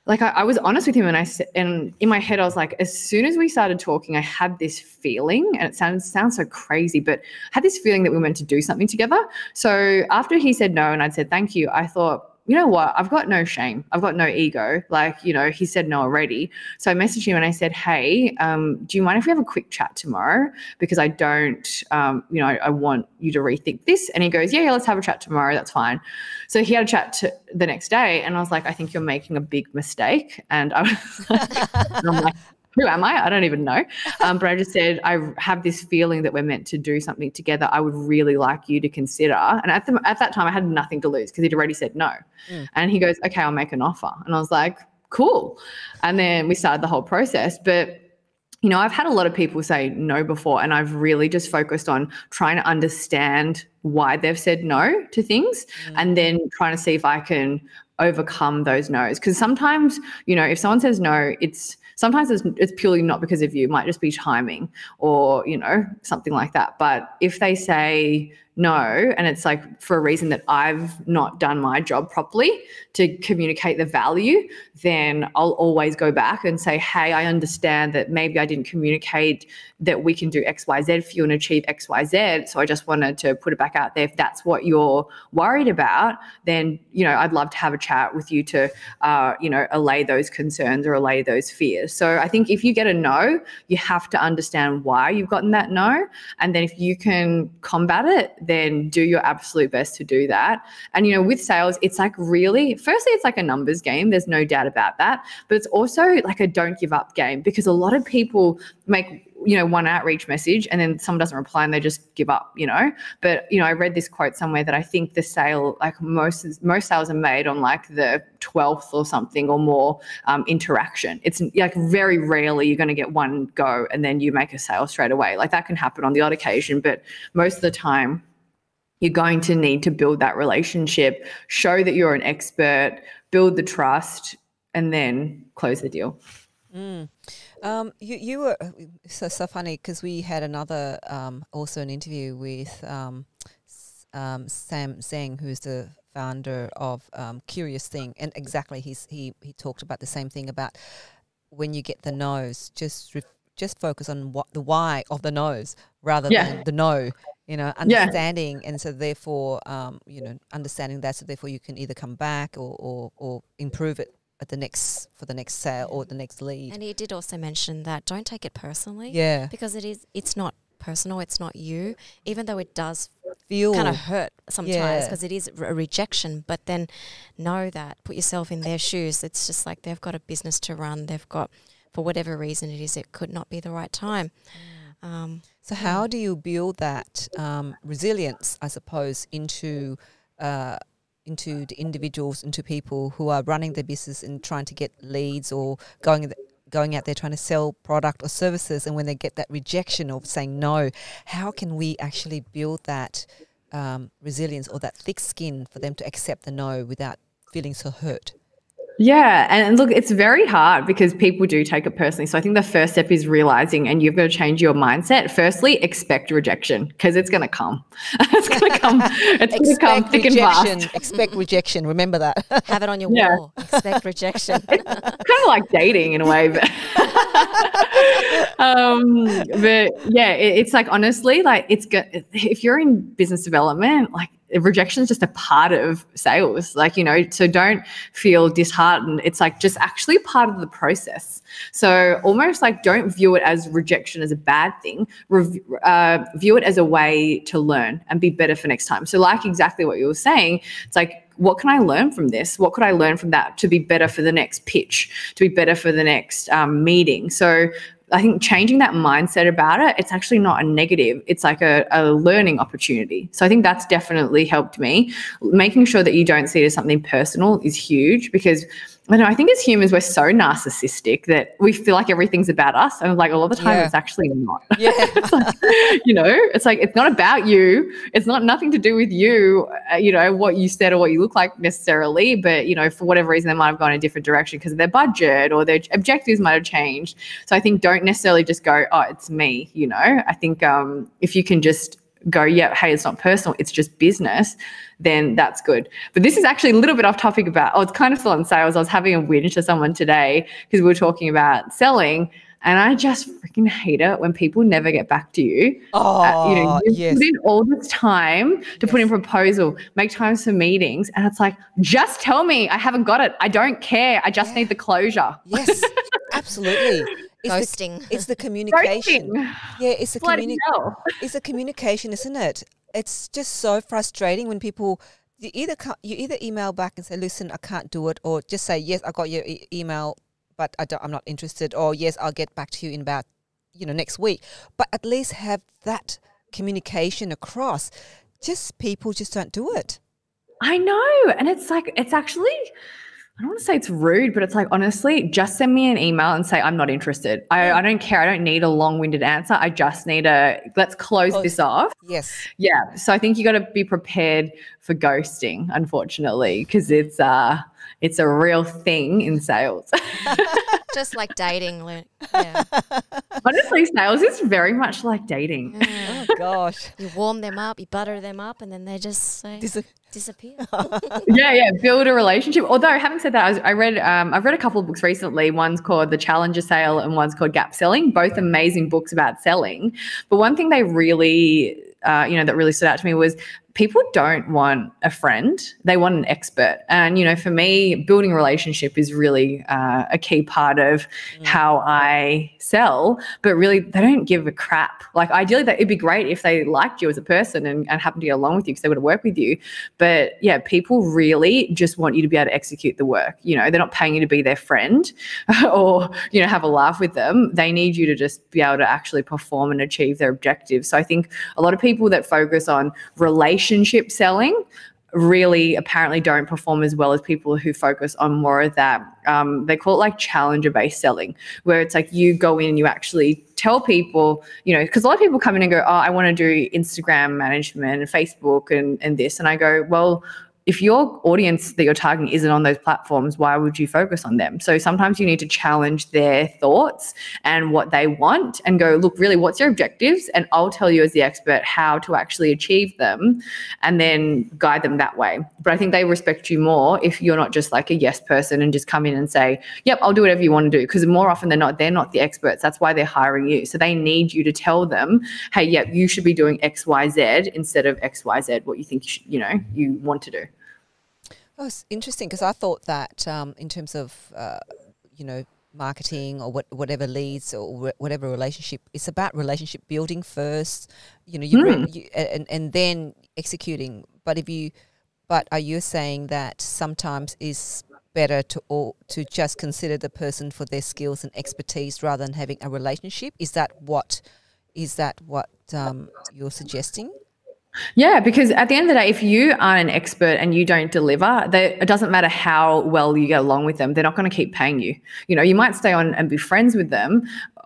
Speaker 3: like I, I, was honest with him and I and in my head I was like as soon as we started talking I had this feeling and it sounds sounds so crazy but I had this feeling that we were meant to do something together. So after he said no and I'd said thank you I thought you know what? I've got no shame. I've got no ego. Like, you know, he said no already. So I messaged him and I said, hey, um, do you mind if we have a quick chat tomorrow? Because I don't, um, you know, I, I, want you to rethink this. And he goes, yeah, yeah, let's have a chat tomorrow. That's fine. So he had a chat to the next day and I was like, I think you're making a big mistake. And I was like, and I'm like who am I? I don't even know. Um, but I just said, I have this feeling that we're meant to do something together. I would really like you to consider. And at, the, at that time, I had nothing to lose because he'd already said no. Mm. And he goes, okay, I'll make an offer. And I was like, cool. And then we started the whole process. But you know, I've had a lot of people say no before, and I've really just focused on trying to understand why they've said no to things mm. and then trying to see if I can overcome those no's. Because sometimes, you know, if someone says no, it's sometimes it's, it's purely not because of you it might just be timing or you know something like that. But if they say no. And it's like for a reason that I've not done my job properly to communicate the value then I'll always go back and say hey I understand that maybe I didn't communicate that we can do XYZ for you and achieve XYZ so I just wanted to put it back out there. If that's what you're worried about then you know I'd love to have a chat with you to uh, you know allay those concerns or allay those fears. So I think if you get a no you have to understand why you've gotten that no. And then if you can combat it then do your absolute best to do that. And, you know, with sales, it's like really, firstly, it's like a numbers game. There's no doubt about that. But it's also like a don't give up game because a lot of people make you know one outreach message and then someone doesn't reply and they just give up you know but you know i read this quote somewhere that i think the sale like most most sales are made on like the 12th or something or more um, interaction it's like very rarely you're going to get one go and then you make a sale straight away like that can happen on the odd occasion but most of the time you're going to need to build that relationship, show that you're an expert, build the trust, and then close the deal.
Speaker 1: Mm. Um, you, you were so, so funny because we had another um, also an interview with um, um Sam Zeng, who's the founder of um, Curious Thing, and exactly he's he he talked about the same thing about when you get the nose, just re- just focus on what the why of the nose rather yeah. than the no you know understanding yeah. and so therefore um, you know understanding that so therefore you can either come back or, or, or improve it at the next for the next sale or the next lead
Speaker 2: and he did also mention that don't take it personally
Speaker 1: yeah
Speaker 2: because it is it's not personal it's not you even though it does feel kind of hurt sometimes because yeah. it is a rejection but then know that put yourself in their shoes it's just like they've got a business to run they've got for whatever reason it is it could not be the right time
Speaker 1: mm. um, so how do you build that um, resilience, I suppose, into uh, into the individuals, into people who are running their business and trying to get leads or going going out there trying to sell product or services, and when they get that rejection of saying no, how can we actually build that um, resilience or that thick skin for them to accept the no without feeling so hurt?
Speaker 3: Yeah. And look, it's very hard because people do take it personally. So I think the first step is realizing, and you've got to change your mindset. Firstly, expect rejection because it's going to come. it's going to come. It's going to come thick rejection. and fast.
Speaker 1: Expect rejection. Remember that.
Speaker 2: Have it on your yeah. wall. Expect rejection.
Speaker 3: it's kind of like dating in a way. But, um, but yeah, it, it's like honestly, like it's good. If you're in business development, like rejection is just a part of sales. Like you know so don't feel disheartened. It's like just actually part of the process. So almost like don't view it as rejection as a bad thing. Re- uh, view it as a way to learn and be better for next time. So like exactly what you were saying it's like what can I learn from this? What could I learn from that to be better for the next pitch, to be better for the next um, meeting? So I think changing that mindset about it, it's actually not a negative. It's like a, a learning opportunity. So I think that's definitely helped me. Making sure that you don't see it as something personal is huge because I know. I think as humans, we're so narcissistic that we feel like everything's about us, and like a lot of the time, yeah. it's actually not.
Speaker 1: Yeah,
Speaker 3: like, you know, it's like it's not about you. It's not nothing to do with you. Uh, you know what you said or what you look like necessarily, but you know, for whatever reason, they might have gone a different direction because of their budget or their objectives might have changed. So I think don't necessarily just go, oh, it's me. You know, I think um, if you can just go, yeah, hey, it's not personal, it's just business, then that's good. But this is actually a little bit off topic about, oh, it's kind of still on sales. I was having a whinge to someone today because we were talking about selling. And I just freaking hate it when people never get back to you.
Speaker 1: Oh, uh, you know, you
Speaker 3: yes. put in all this time to yes. put in proposal, make times for meetings, and it's like, just tell me I haven't got it. I don't care. I just yeah. need the closure.
Speaker 1: Yes, absolutely. It's
Speaker 2: Ghosting.
Speaker 1: The, it's the communication. Ghosting. Yeah, it's the communication. It's the communication, isn't it? It's just so frustrating when people you either you either email back and say, "Listen, I can't do it," or just say, "Yes, I got your e- email, but I am not interested," or "Yes, I'll get back to you in about you know next week." But at least have that communication across. Just people just don't do it.
Speaker 3: I know, and it's like it's actually I don't want to say it's rude, but it's like, honestly, just send me an email and say, I'm not interested. I, I don't care. I don't need a long winded answer. I just need a, let's close, close. this off.
Speaker 1: Yes.
Speaker 3: Yeah. So I think you got to be prepared for ghosting, unfortunately, because it's, uh, it's a real thing in sales.
Speaker 2: Just like dating. Yeah.
Speaker 3: Honestly, sales is very much like dating.
Speaker 1: Yeah. Oh gosh.
Speaker 2: You warm them up, you butter them up, and then they just Dis- disappear.
Speaker 3: yeah, yeah. Build a relationship. Although, having said that, I, was, I read um, I've read a couple of books recently. One's called The Challenger Sale, and one's called Gap Selling. Both amazing books about selling. But one thing they really uh, you know, that really stood out to me was people don't want a friend. They want an expert. And you know for me building a relationship is really uh, a key part of mm. how i sell. But really they don't give a crap. Like ideally that it'd be great if they liked you as a person and, and happened to get along with you because they would worked with you. But yeah people really just want you to be able to execute the work. You know they're not paying you to be their friend or you know have a laugh with them. They need you to just be able to actually perform and achieve their objectives. So i think a lot of people that focus on relationships relationship selling really apparently don't perform as well as people who focus on more of that. Um, they call it like challenger based selling, where it's like you go in and you actually tell people, you know, because a lot of people come in and go, Oh, I want to do Instagram management and Facebook and, and this. And I go, Well, if your audience that you're targeting isn't on those platforms, why would you focus on them? So sometimes you need to challenge their thoughts and what they want and go, look, really, what's your objectives? And I'll tell you as the expert how to actually achieve them and then guide them that way. But I think they respect you more if you're not just like a yes person and just come in and say, yep, I'll do whatever you want to do. Because more often than not, they're not the experts. That's why they're hiring you. So they need you to tell them, hey, yep, you should be doing X, Y, Z instead of X, Y, Z, what you think, you, should, you know, you want to do.
Speaker 1: Oh, it's interesting because I thought that um, in terms of, uh, you know, marketing or what, whatever leads or whatever relationship, it's about relationship building first, you know, you, mm. you and, and then executing. But if you, but are you saying that sometimes is better to all, to just consider the person for their skills and expertise rather than having a relationship? Is that what is that what um, you're suggesting?
Speaker 3: Yeah, because at the end of the day, if you aren't an expert and you don't deliver, they, it doesn't matter how well you get along with them, they're not going to keep paying you. You know, you might stay on and be friends with them,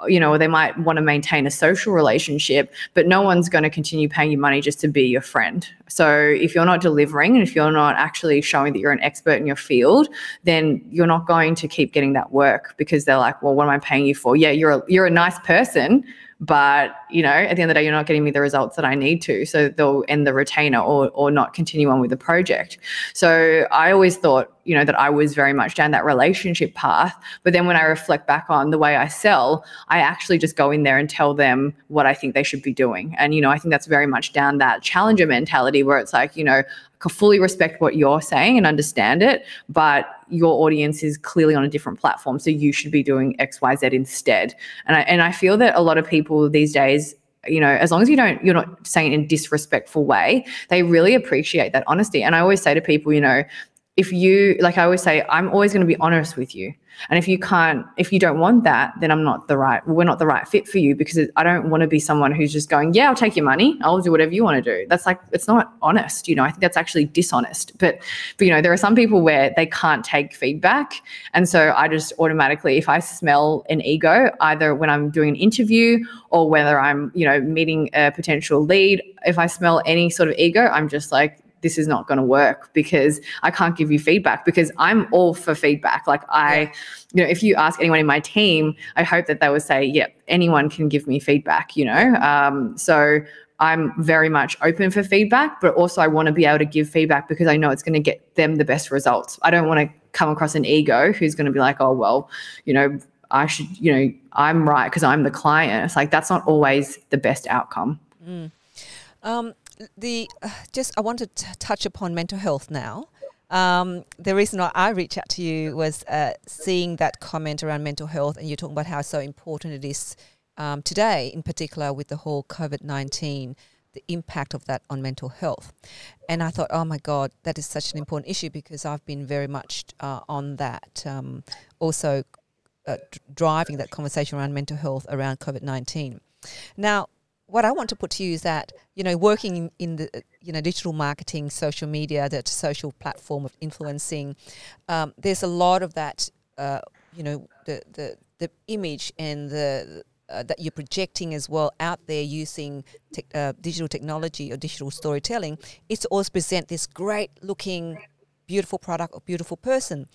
Speaker 3: you know, they might want to maintain a social relationship, but no one's going to continue paying you money just to be your friend. So if you're not delivering and if you're not actually showing that you're an expert in your field, then you're not going to keep getting that work because they're like, well, what am I paying you for? Yeah, you're a, you're a nice person, but you know at the end of the day you're not getting me the results that i need to so they'll end the retainer or or not continue on with the project. So i always thought you know that i was very much down that relationship path but then when i reflect back on the way i sell i actually just go in there and tell them what i think they should be doing and you know i think that's very much down that challenger mentality where it's like you know fully respect what you're saying and understand it, but your audience is clearly on a different platform. So you should be doing XYZ instead. And I and I feel that a lot of people these days you know as long as you don't you're not saying it in a disrespectful way they really appreciate that honesty and i always say to people you know if you like i always say i'm always going to be honest with you and if you can't, if you don't want that, then I'm not the right, we're not the right fit for you because I don't want to be someone who's just going, yeah, I'll take your money. I'll do whatever you want to do. That's like, it's not honest. You know, I think that's actually dishonest. But, but, you know, there are some people where they can't take feedback. And so I just automatically, if I smell an ego, either when I'm doing an interview or whether I'm, you know, meeting a potential lead, if I smell any sort of ego, I'm just like, this is not going to work because I can't give you feedback because I'm all for feedback. Like I, yeah. you know, if you ask anyone in my team, I hope that they would say, "Yep, yeah, anyone can give me feedback." You know, um, so I'm very much open for feedback, but also I want to be able to give feedback because I know it's going to get them the best results. I don't want to come across an ego who's going to be like, "Oh well, you know." I should, you know, I'm right because I'm the client. It's like that's not always the best outcome. Mm.
Speaker 1: Um, the uh, just I wanted to touch upon mental health now. Um, the reason why I reached out to you was uh, seeing that comment around mental health, and you're talking about how so important it is um, today, in particular with the whole COVID nineteen, the impact of that on mental health. And I thought, oh my God, that is such an important issue because I've been very much uh, on that. Um, also, uh, driving that conversation around mental health around COVID nineteen. Now, what I want to put to you is that you know working in, the you know digital marketing, social media, that social platform of influencing, um, there's a lot of that. Uh, you know the the the image and the uh, that you're projecting as well out there using te- uh, digital technology or digital storytelling is to always present this great looking, beautiful product or beautiful person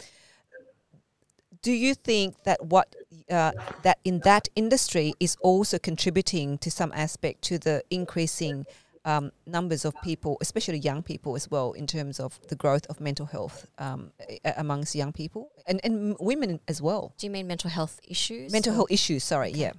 Speaker 1: do you think that what uh, that in that industry is also contributing to some aspect to the increasing um, numbers of people, especially young people as well, in terms of the growth of mental health um, amongst young people and, and women as well?
Speaker 2: Do you mean mental health issues?
Speaker 1: Mental or? health issues, sorry, okay. yeah.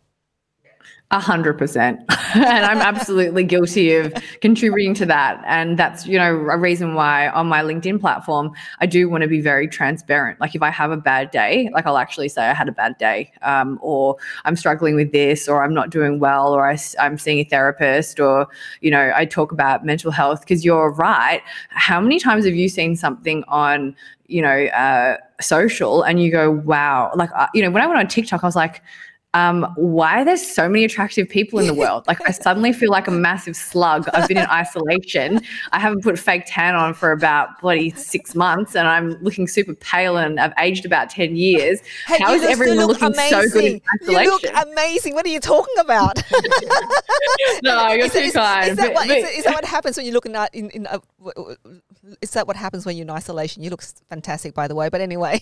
Speaker 3: A hundred percent. And I'm absolutely guilty of contributing to that. And that's, you know, a reason why on my LinkedIn platform, I do want to be very transparent. Like if I have a bad day, like I'll actually say I had a bad day, um, or I'm struggling with this, or I'm not doing well, or I, I'm seeing a therapist, or, you know, I talk about mental health because you're right. How many times have you seen something on, you know, uh, social and you go, wow, like, uh, you know, when I went on TikTok, I was like, um, why there's so many attractive people in the world. Like I suddenly feel like a massive slug. I've been in isolation. I haven't put fake tan on for about bloody six months, and I'm looking super pale, and I've aged about ten years. Hey, How is everyone look looking amazing. so good in isolation?
Speaker 1: You look amazing. What are you talking about?
Speaker 3: no, you're is, too is, kind.
Speaker 1: Is that, what, is, is that what happens when you look in, in, in a, is that what happens when you're in isolation? You look fantastic, by the way. But anyway.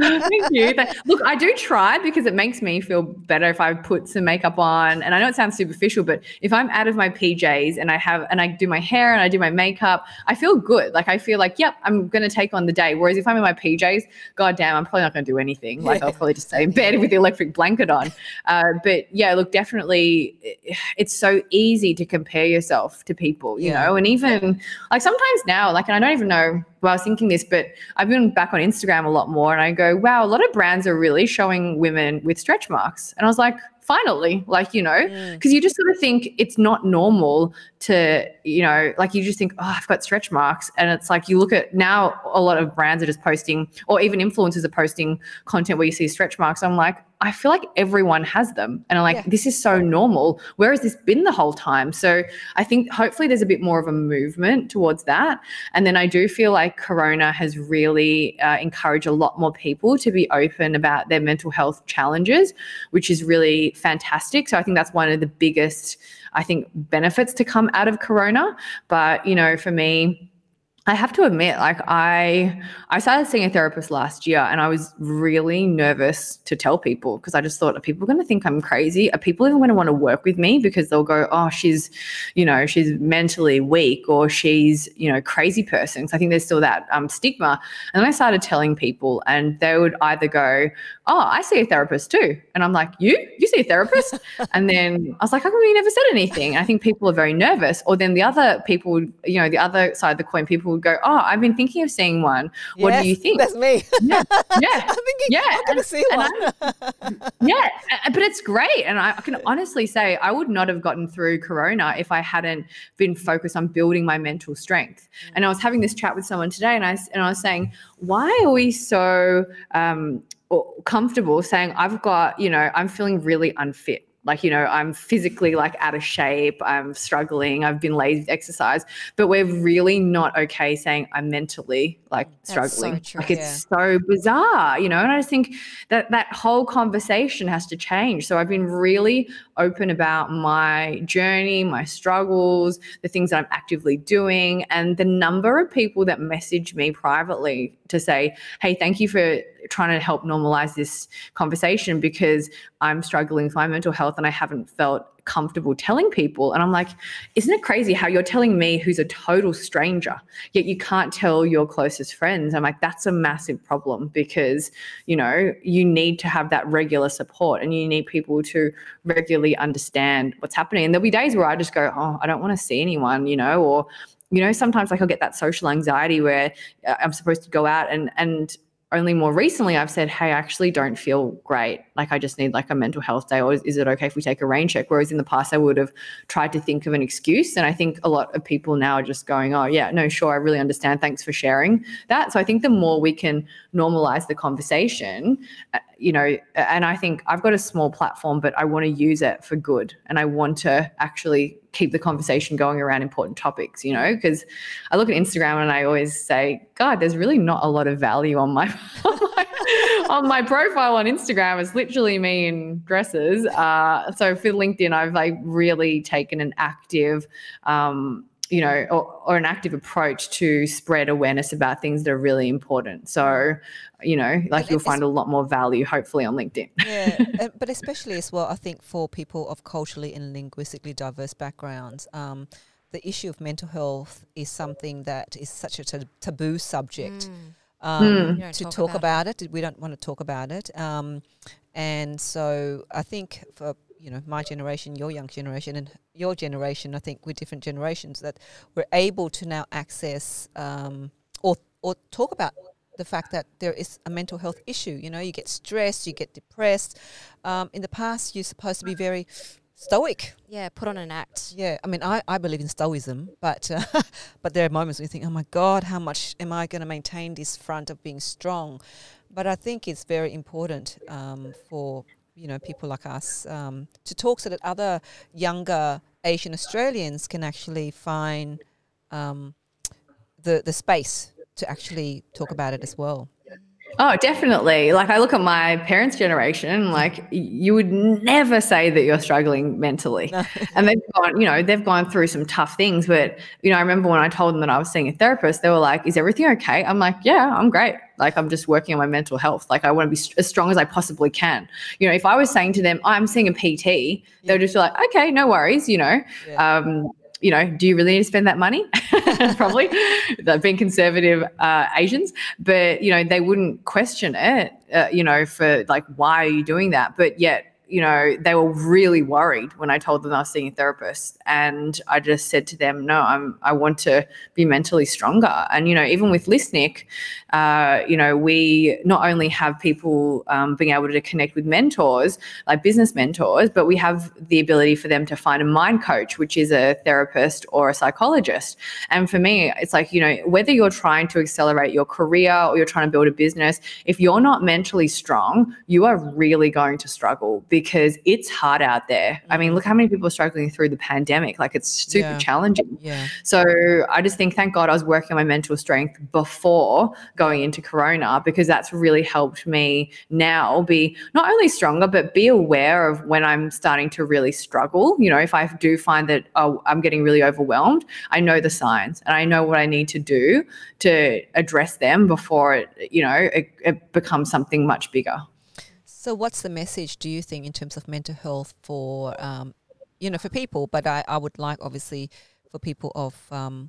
Speaker 3: Thank you. Look, I do try because it makes me feel better if I put some makeup on. And I know it sounds superficial, but if I'm out of my PJs and I have and I do my hair and I do my makeup, I feel good. Like I feel like, yep, I'm gonna take on the day. Whereas if I'm in my PJs, god damn, I'm probably not gonna do anything. Like I'll probably just stay in bed with the electric blanket on. Uh, but yeah, look, definitely, it's so easy to compare yourself to people, you yeah. know, and even like sometimes now, like, and I don't even know well, I was thinking this, but I've been back on Instagram a lot more and I go, wow, a lot of brands are really showing women with stretch marks. And I was like, finally, like, you know, because mm. you just sort of think it's not normal to, you know, like you just think, oh, I've got stretch marks. And it's like you look at now, a lot of brands are just posting, or even influencers are posting content where you see stretch marks. I'm like, I feel like everyone has them. And I'm like, yeah. this is so normal. Where has this been the whole time? So I think hopefully there's a bit more of a movement towards that. And then I do feel like Corona has really uh, encouraged a lot more people to be open about their mental health challenges, which is really fantastic. So I think that's one of the biggest, I think, benefits to come out of Corona. But, you know, for me, I have to admit, like I I started seeing a therapist last year and I was really nervous to tell people because I just thought, are people going to think I'm crazy? Are people even going to want to work with me because they'll go, oh, she's, you know, she's mentally weak or she's, you know, crazy person. So I think there's still that um, stigma. And then I started telling people and they would either go, oh, I see a therapist too. And I'm like, you? You see a therapist? and then I was like, how come you never said anything? And I think people are very nervous. Or then the other people, you know, the other side of the coin, people would go, oh, I've been thinking of seeing one. What yes, do you think?
Speaker 1: That's me.
Speaker 3: Yeah. Yeah.
Speaker 1: I'm thinking, yeah. I'm going to see one.
Speaker 3: yeah. But it's great. And I can honestly say I would not have gotten through Corona if I hadn't been focused on building my mental strength. And I was having this chat with someone today and I, and I was saying, why are we so um, comfortable saying, I've got, you know, I'm feeling really unfit like you know i'm physically like out of shape i'm struggling i've been lazy to exercise but we're really not okay saying i'm mentally like struggling so true, like it's yeah. so bizarre you know and i just think that that whole conversation has to change so i've been really open about my journey my struggles the things that i'm actively doing and the number of people that message me privately to say hey thank you for trying to help normalize this conversation because I'm struggling with my mental health and I haven't felt comfortable telling people. And I'm like, isn't it crazy how you're telling me who's a total stranger, yet you can't tell your closest friends? I'm like, that's a massive problem because, you know, you need to have that regular support and you need people to regularly understand what's happening. And there'll be days where I just go, oh, I don't want to see anyone, you know, or you know sometimes like i'll get that social anxiety where uh, i'm supposed to go out and and only more recently I've said, hey, I actually don't feel great. Like I just need like a mental health day, or is, is, it okay if we take a rain check? Whereas in the past I would have tried to think of an excuse. And I think a lot of people now are just going, oh yeah, no, sure, I really understand. Thanks for sharing that. So I think the more we can normalize the conversation, you know, and I think I've got a small platform, but I want to use it for good. And I want to actually keep the conversation going around important topics, you know, because I look at Instagram and I always say, God, there's really not a lot of value on my on my profile on Instagram. It's literally me in dresses. Uh, so for LinkedIn, I've like really taken an active um, you know, or, or, an active approach to spread awareness about things that are really important. So, you know, like but you'll find a lot more value hopefully on LinkedIn.
Speaker 1: Yeah, but especially as well, I think for people of culturally and linguistically diverse backgrounds, um, the issue of mental health is something that is such a taboo subject. Mm. Um, mm. To talk, talk about, about, it, we don't want to talk about it. Um, and so I think for you know my generation, your young generation, and your generation, I think we're different generations that we're able to now access um, or or talk about the fact that there is a mental health issue. You know, you get stressed, you get depressed. Um, in the past, you're supposed to be very stoic.
Speaker 2: Yeah, put on an act.
Speaker 1: Yeah, I mean, I, I believe in stoicism, but uh, but there are moments you think, oh my God, how much am I going to maintain this front of being strong? But I think it's very important um, for you know people like us um, to talk so that other younger Asian Australians can actually find um, the the space to actually talk about it as well.
Speaker 3: Oh, definitely. Like I look at my parents' generation, like you would never say that you're struggling mentally. No. and they've gone, you know, they've gone through some tough things. But, you know, I remember when I told them that I was seeing a therapist, they were like, Is everything okay? I'm like, Yeah, I'm great. Like I'm just working on my mental health. Like I want to be as strong as I possibly can. You know, if I was saying to them, I'm seeing a PT, yeah. they would just be like, okay, no worries, you know. Yeah. Um, you know, do you really need to spend that money? Probably, being conservative uh, Asians, but you know, they wouldn't question it. Uh, you know, for like, why are you doing that? But yet, you know, they were really worried when I told them I was seeing a therapist. And I just said to them, no, I'm, I want to be mentally stronger. And, you know, even with Lisnic, uh, you know, we not only have people um, being able to connect with mentors, like business mentors, but we have the ability for them to find a mind coach, which is a therapist or a psychologist. And for me, it's like, you know, whether you're trying to accelerate your career or you're trying to build a business, if you're not mentally strong, you are really going to struggle it's hard out there. I mean, look how many people are struggling through the pandemic. Like it's super yeah. challenging.
Speaker 1: Yeah.
Speaker 3: So I just think, thank God I was working on my mental strength before going into Corona because that's really helped me now be not only stronger, but be aware of when I'm starting to really struggle. You know, if I do find that oh, I'm getting really overwhelmed, I know the signs and I know what I need to do to address them before it, you know, it, it becomes something much bigger.
Speaker 1: So, what's the message, do you think, in terms of mental health for, um, you know, for people? But I, I would like, obviously, for people of, um,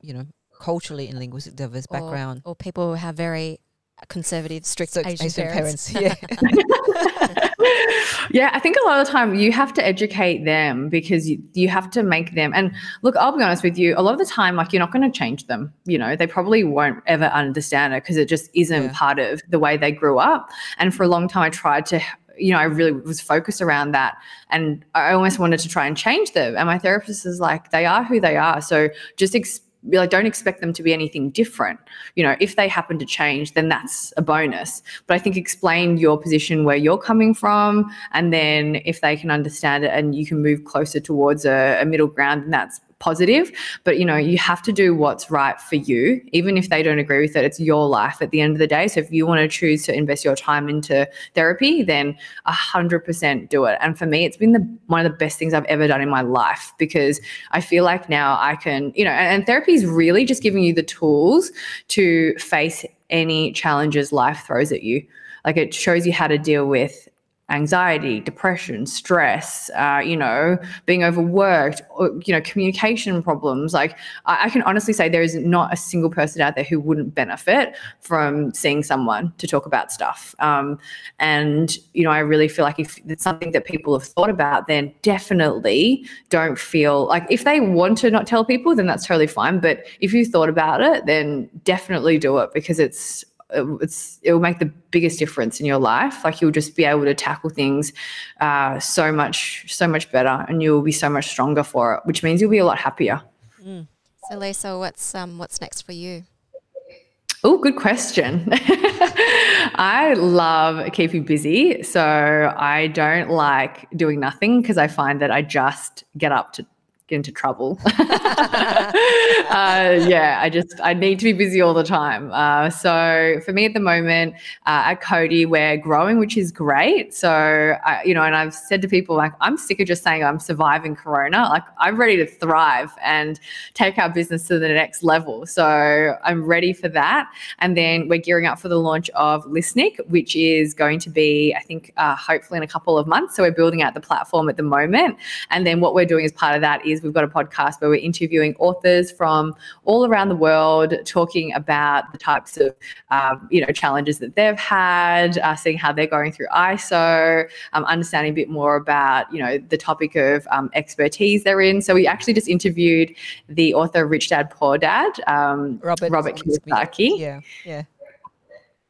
Speaker 1: you know, culturally and linguistic diverse
Speaker 2: or,
Speaker 1: background,
Speaker 2: or people who have very conservative, strict so Asian, Asian, parents.
Speaker 1: parents
Speaker 3: yeah. yeah, I think a lot of the time you have to educate them because you, you have to make them. And look, I'll be honest with you, a lot of the time, like you're not going to change them. You know, they probably won't ever understand it because it just isn't yeah. part of the way they grew up. And for a long time, I tried to you know, I really was focused around that. And I almost wanted to try and change them. And my therapist is like, they are who they are. So just ex- like don't expect them to be anything different. You know if they happen to change then that's a bonus. But i think explain your position where you're coming from and then if they can understand it and you can move closer towards a, a middle ground then that's positive but you know you have to do what's right for you. Even if they don't agree with it it's your life at the end of the day. So if you want to choose to invest your time into therapy then 100% do it. And for me it's been the one of the best things i've ever done in my life because i feel like now i can you know and, and therapy is really just giving you the tools to face any challenges life throws at you. Like it shows you how to deal with anxiety, depression, stress, uh, you know, being overworked, or, you know, communication problems. Like, I, I, can honestly say there is not a single person out there who wouldn't benefit from seeing someone to talk about stuff. Um, and, you know, I really feel like if it's something that people have thought about, then definitely don't feel like if they want to not tell people, then that's totally fine. But if you thought about it, then definitely do it because it's it's it will make the biggest difference in your life like you'll just be able to tackle things uh, so much so much better and you'll be so much stronger for it which means you'll be a lot happier
Speaker 2: mm. so lisa what's um what's next for you
Speaker 3: Oh, good question. I love keeping busy. So I don't like doing nothing because I find that I just get up to into trouble. uh, yeah, I just I need to be busy all the time. Uh, so for me at the moment uh, at Cody, we're growing, which is great. So I, you know, and I've said to people like I'm sick of just saying I'm surviving Corona. Like I'm ready to thrive and take our business to the next level. So I'm ready for that. And then we're gearing up for the launch of Lisnic, which is going to be I think uh, hopefully in a couple of months. So we're building out the platform at the moment, and then what we're doing as part of that is we've got a podcast where we're interviewing authors from all around the world, talking about the types of um, you know challenges that they've had, uh, seeing how they're going through ISO, um, understanding a bit more about you know the topic of um, expertise they're in. So we actually just interviewed the author of Rich Dad Poor Dad, um, Robert Robert Kiyosaki.
Speaker 1: Yeah, yeah.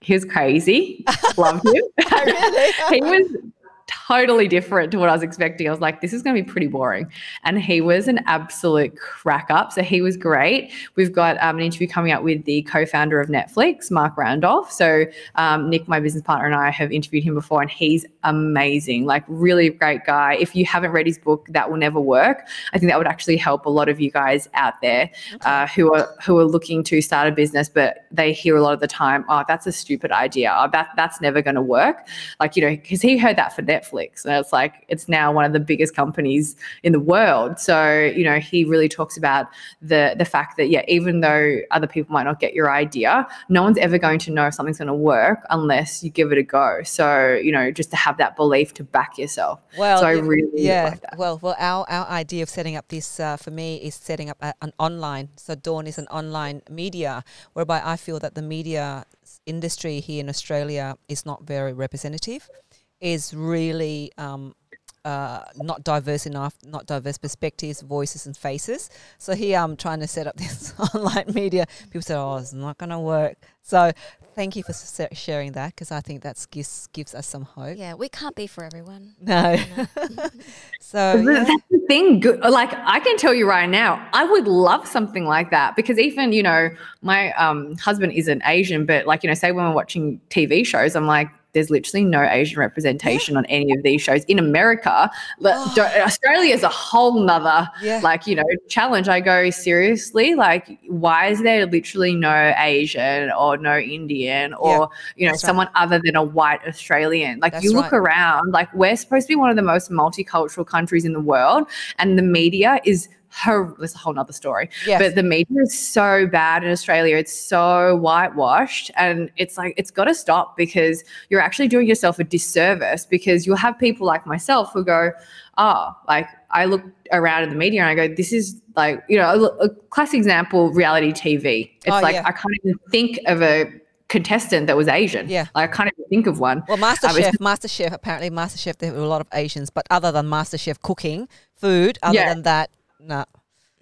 Speaker 3: He was crazy. Loved him. really? he was totally different to what I was expecting. I was like, this is going to be pretty boring. And he was an absolute crack up. So he was great. We've got um, an interview coming up with the co founder of Netflix, Marc Randolph. So um, Nick, my business partner, and I have interviewed him before, and he's amazing. Like, really great guy. If you haven't read his book, That Will Never Work, I think that would actually help a lot of you guys out there uh, who are who are looking to start a business, but they hear a lot of the time, oh, that's a stupid idea. Oh, that, that's never going to work. Like, you know, because he heard that for Netflix. And it's like, it's now one of the biggest companies in the world. So, you know, he really talks about the the fact that, yeah, even though other people might not get your idea, no one's ever going to know if something's going to work unless you give it a go. So, you know, just to have that belief to back yourself. Well, so I really yeah. Like
Speaker 1: well, well, our, our idea of setting up this uh, for me is setting up a, an online. So Dawn is an online media whereby I feel that the media industry here in Australia is not very representative is really um, uh, not diverse enough, not diverse perspectives, voices, and faces. So here I'm trying to set up this online media. People said, "Oh, it's not going to work." So thank you for sharing that because I think that gives gives us some hope.
Speaker 2: Yeah, we can't be for everyone.
Speaker 1: No. so
Speaker 3: yeah. that's the thing. Like I can tell you right now, I would love something like that because even you know my um, husband isn't Asian, but like you know, say when we're watching TV shows, I'm like there's literally no Asian representation yeah. on any of these shows in America. Oh. Australia is a whole nother yeah. like you know challenge. I go seriously, like why is there literally no Asian or no Indian or yeah. you know That's someone right. other than a white Australian? Like That's you look right. around, like we're supposed to be one of the most multicultural countries in the world, and the media is her it's a whole nother story. Yes. But the media is so bad in Australia. It's so whitewashed. And it's like it's gotta stop because you're actually doing yourself a disservice because you'll have people like myself who go, Oh, like I look around in the media and I go, this is like, you know, a, a classic example, reality TV. It's oh, like yeah. I can't even think of a contestant that was Asian.
Speaker 1: Yeah.
Speaker 3: Like, I can't even think of one.
Speaker 1: Well, MasterChef, um, MasterChef, apparently MasterChef, there were a lot of Asians, but other than MasterChef cooking, food, other yeah. than that, no.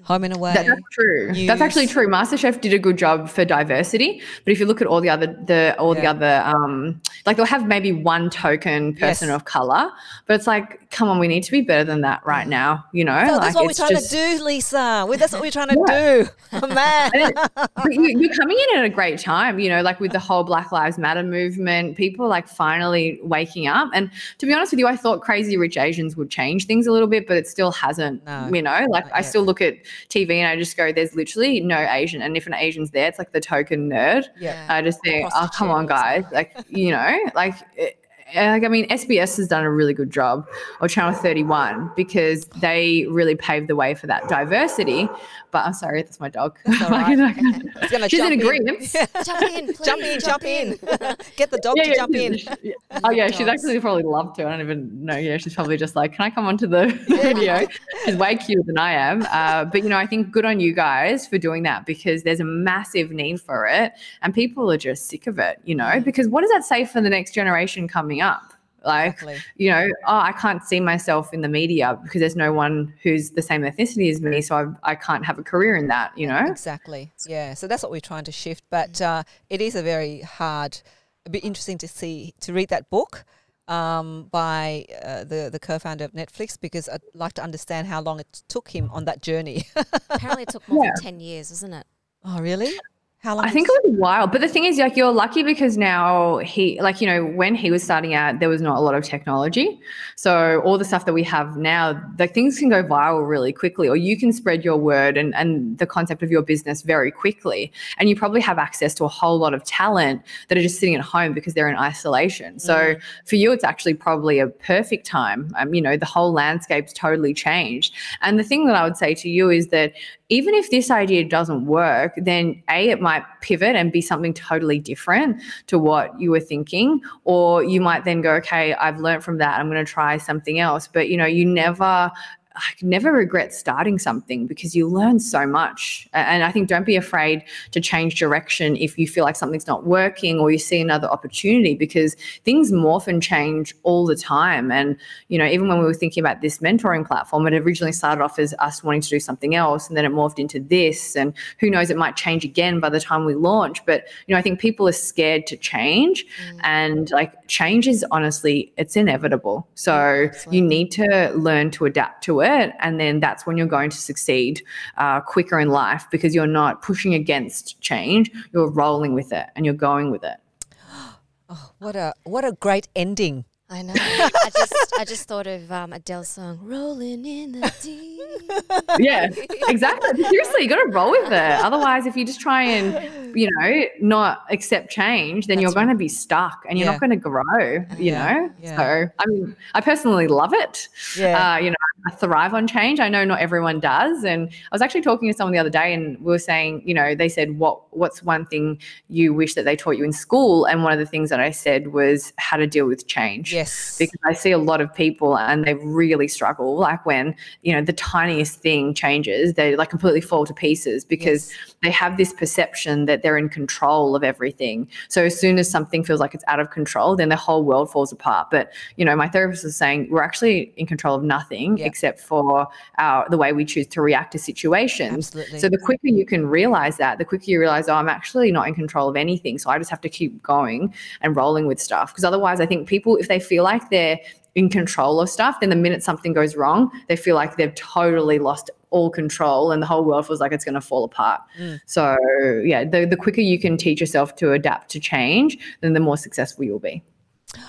Speaker 1: Home and away.
Speaker 3: That, that's true. News. That's actually true. MasterChef did a good job for diversity, but if you look at all the other the all yeah. the other um like they'll have maybe one token person yes. of color, but it's like, come on, we need to be better than that right now. You know,
Speaker 1: so
Speaker 3: like
Speaker 1: that's what we're trying just, to do, Lisa. Well, that's what we're trying to yeah. do, oh, man.
Speaker 3: but you, are coming in at a great time. You know, like with the whole Black Lives Matter movement, people like finally waking up. And to be honest with you, I thought Crazy Rich Asians would change things a little bit, but it still hasn't. No, you know, like I still look at TV and I just go, there's literally no Asian. And if an Asian's there, it's like the token nerd.
Speaker 1: Yeah.
Speaker 3: I just think, oh, come on, guys. Like, you know, like, it, like I mean, SBS has done a really good job, or Channel 31, because they really paved the way for that diversity. But I'm sorry, that's my dog.
Speaker 1: She's
Speaker 3: in agreement.
Speaker 2: jump in, please,
Speaker 1: jump in, jump, in. Get the dog yeah, to
Speaker 3: yeah,
Speaker 1: jump in.
Speaker 3: Yeah. Oh yeah, she's actually probably loved to. I don't even know. Yeah, she's probably just like, can I come onto the video? she's way cuter than I am. Uh, but you know, I think good on you guys for doing that because there's a massive need for it, and people are just sick of it. You know, because what does that say for the next generation coming up? Like, exactly. you know, oh, I can't see myself in the media because there's no one who's the same ethnicity as me. So I, I can't have a career in that, you know?
Speaker 1: Exactly. Yeah. So that's what we're trying to shift. But uh, it is a very hard, a bit interesting to see, to read that book. Um, by uh, the the co-founder of Netflix because I'd like to understand how long it took him on that journey.
Speaker 2: Apparently, it took more yeah. than ten years, isn't it?
Speaker 1: Oh, really?
Speaker 3: How long? I think it was a while. But the thing is, like, you're lucky because now he, like, you know, when he was starting out, there was not a lot of technology. So all the stuff that we have now, like, things can go viral really quickly, or you can spread your word and, and the concept of your business very quickly. And you probably have access to a whole lot of talent that are just sitting at home because they're in isolation. So mm. for you, it's actually probably a perfect time. Um, you know, the whole landscape's totally changed. And the thing that I would say to you is that even if this idea doesn't work, then A, it might pivot and be something totally different to what you were thinking. Or you might then go, okay, I've learned from that. I'm going to try something else. But, you know, you never I never regret starting something because you learn so much. And I think don't be afraid to change direction if you feel like something's not working or you see another opportunity because things morph and change all the time. And, you know, even when we were thinking about this mentoring platform, it originally started off as us wanting to do something else and then it morphed into this. And who knows, it might change again by the time we launch. But, you know, I think people are scared to change mm. and like change is honestly, it's inevitable. So you need to learn to adapt to it. And then that's when you're going to succeed uh, quicker in life because you're not pushing against change, you're rolling with it and you're going with it.
Speaker 1: Oh, what a what a great ending.
Speaker 2: I know. I just I just thought of um, Adele's song "Rolling in the Deep."
Speaker 3: yeah, exactly. Seriously, you got to roll with it. Otherwise, if you just try and you know not accept change, then That's you're right. going to be stuck and you're yeah. not going to grow. You yeah. know. Yeah. So I mean, I personally love it. Yeah. Uh, you know, I thrive on change. I know not everyone does, and I was actually talking to someone the other day, and we were saying, you know, they said, "What What's one thing you wish that they taught you in school?" And one of the things that I said was how to deal with change
Speaker 1: Yes.
Speaker 3: Because I see a lot of people and they really struggle. Like when, you know, the tiniest thing changes, they like completely fall to pieces because yes. they have this perception that they're in control of everything. So as soon as something feels like it's out of control, then the whole world falls apart. But, you know, my therapist is saying we're actually in control of nothing yep. except for our the way we choose to react to situations.
Speaker 1: Absolutely.
Speaker 3: So the quicker you can realize that, the quicker you realize, oh, I'm actually not in control of anything. So I just have to keep going and rolling with stuff. Because otherwise, I think people, if they feel like they're in control of stuff, then the minute something goes wrong, they feel like they've totally lost all control and the whole world feels like it's going to fall apart. Mm. So, yeah, the, the quicker you can teach yourself to adapt to change, then the more successful you'll be.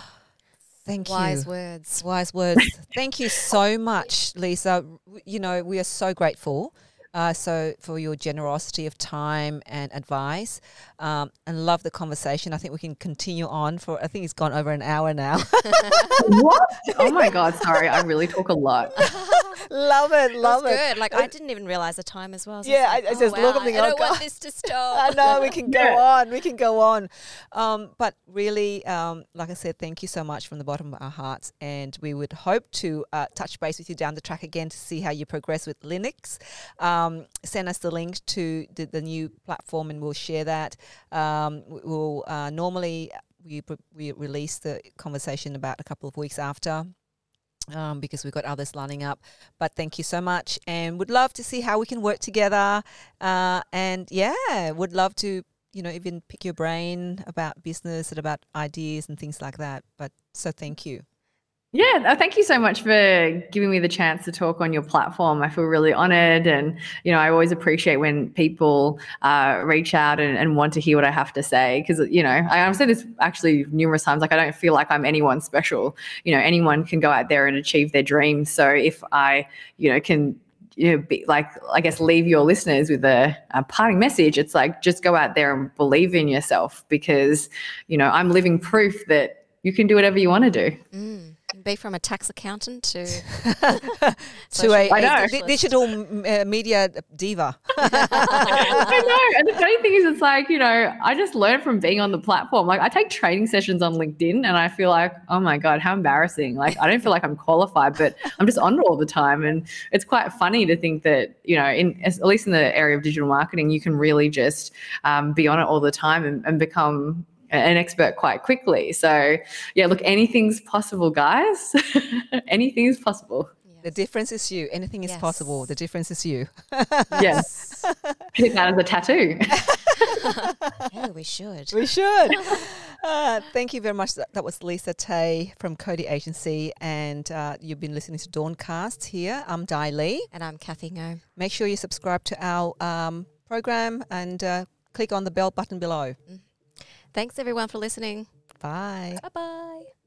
Speaker 1: Thank
Speaker 2: you. Wise words.
Speaker 1: Wise words. Thank you so much, Lisa. You know, we are so grateful uh, so for your generosity of time and advice, um, and love the conversation. I think we can continue on for. I think it's gone over an hour now.
Speaker 3: what? Oh my god! Sorry, I really talk a lot.
Speaker 1: love it, love it.
Speaker 2: Good. Like I didn't even realize the time as well.
Speaker 1: So yeah, I, I, just oh, look at
Speaker 2: me. I don't want this to stop.
Speaker 1: I know we can go yeah. on. We can go on. Um, but really, um, like I said, thank you so much from the bottom of our hearts, and we would hope to uh, touch base with you down the track again to see how you progress with Lisnic. Um, um, send us the link to the, the, new platform and we'll share that. Um, we'll uh, normally we, we release the conversation about a couple of weeks after. Um, because we've got others lining up. But thank you so much, and would love to see how we can work together. Uh, and yeah, would love to, you know, even pick your brain about business and about ideas and things like that. But so thank you.
Speaker 3: Yeah, thank you so much for giving me the chance to talk on your platform. I feel really honored. And, you know, I always appreciate when people uh, reach out and, and, want to hear what I have to say. Because, you know, I, have said this actually numerous times like, I don't feel like I'm anyone special. You know, anyone can go out there and achieve their dreams. So if I, you know, can you know, be like, I guess, leave your listeners with a, a, parting message. It's like, just go out there and believe in yourself because, you know, I'm living proof that you can do whatever you want to do.
Speaker 2: Mm be from a tax accountant to
Speaker 1: to a, a d- digital uh, media diva.
Speaker 3: I know. And the funny thing is, it's like, you know, I just learned from being on the platform. Like, I take training sessions on LinkedIn and I feel like, oh my God, how embarrassing. Like, I don't feel like I'm qualified, but I'm just on it all the time. And it's quite funny to think that, you know, in at least in the area of digital marketing, you can really just um, be on it all the time and, and become an expert quite quickly. So, yeah, look, anything's possible, guys. Anything is possible.
Speaker 1: Yes. The difference is you. Anything is yes. possible. The difference is you.
Speaker 3: yes. Put that as a tattoo.
Speaker 2: yeah, we should.
Speaker 1: We should. Uh, thank you very much. That, was Lisa Teh from Cody Agency, and uh, you've been listening to Dawncast here. I'm Di Lee.
Speaker 2: And I'm Kathy Ngo.
Speaker 1: Make sure you subscribe to our um, program and uh, click on the bell button below. Mm.
Speaker 2: Thanks everyone for listening.
Speaker 1: Bye.
Speaker 2: Bye bye.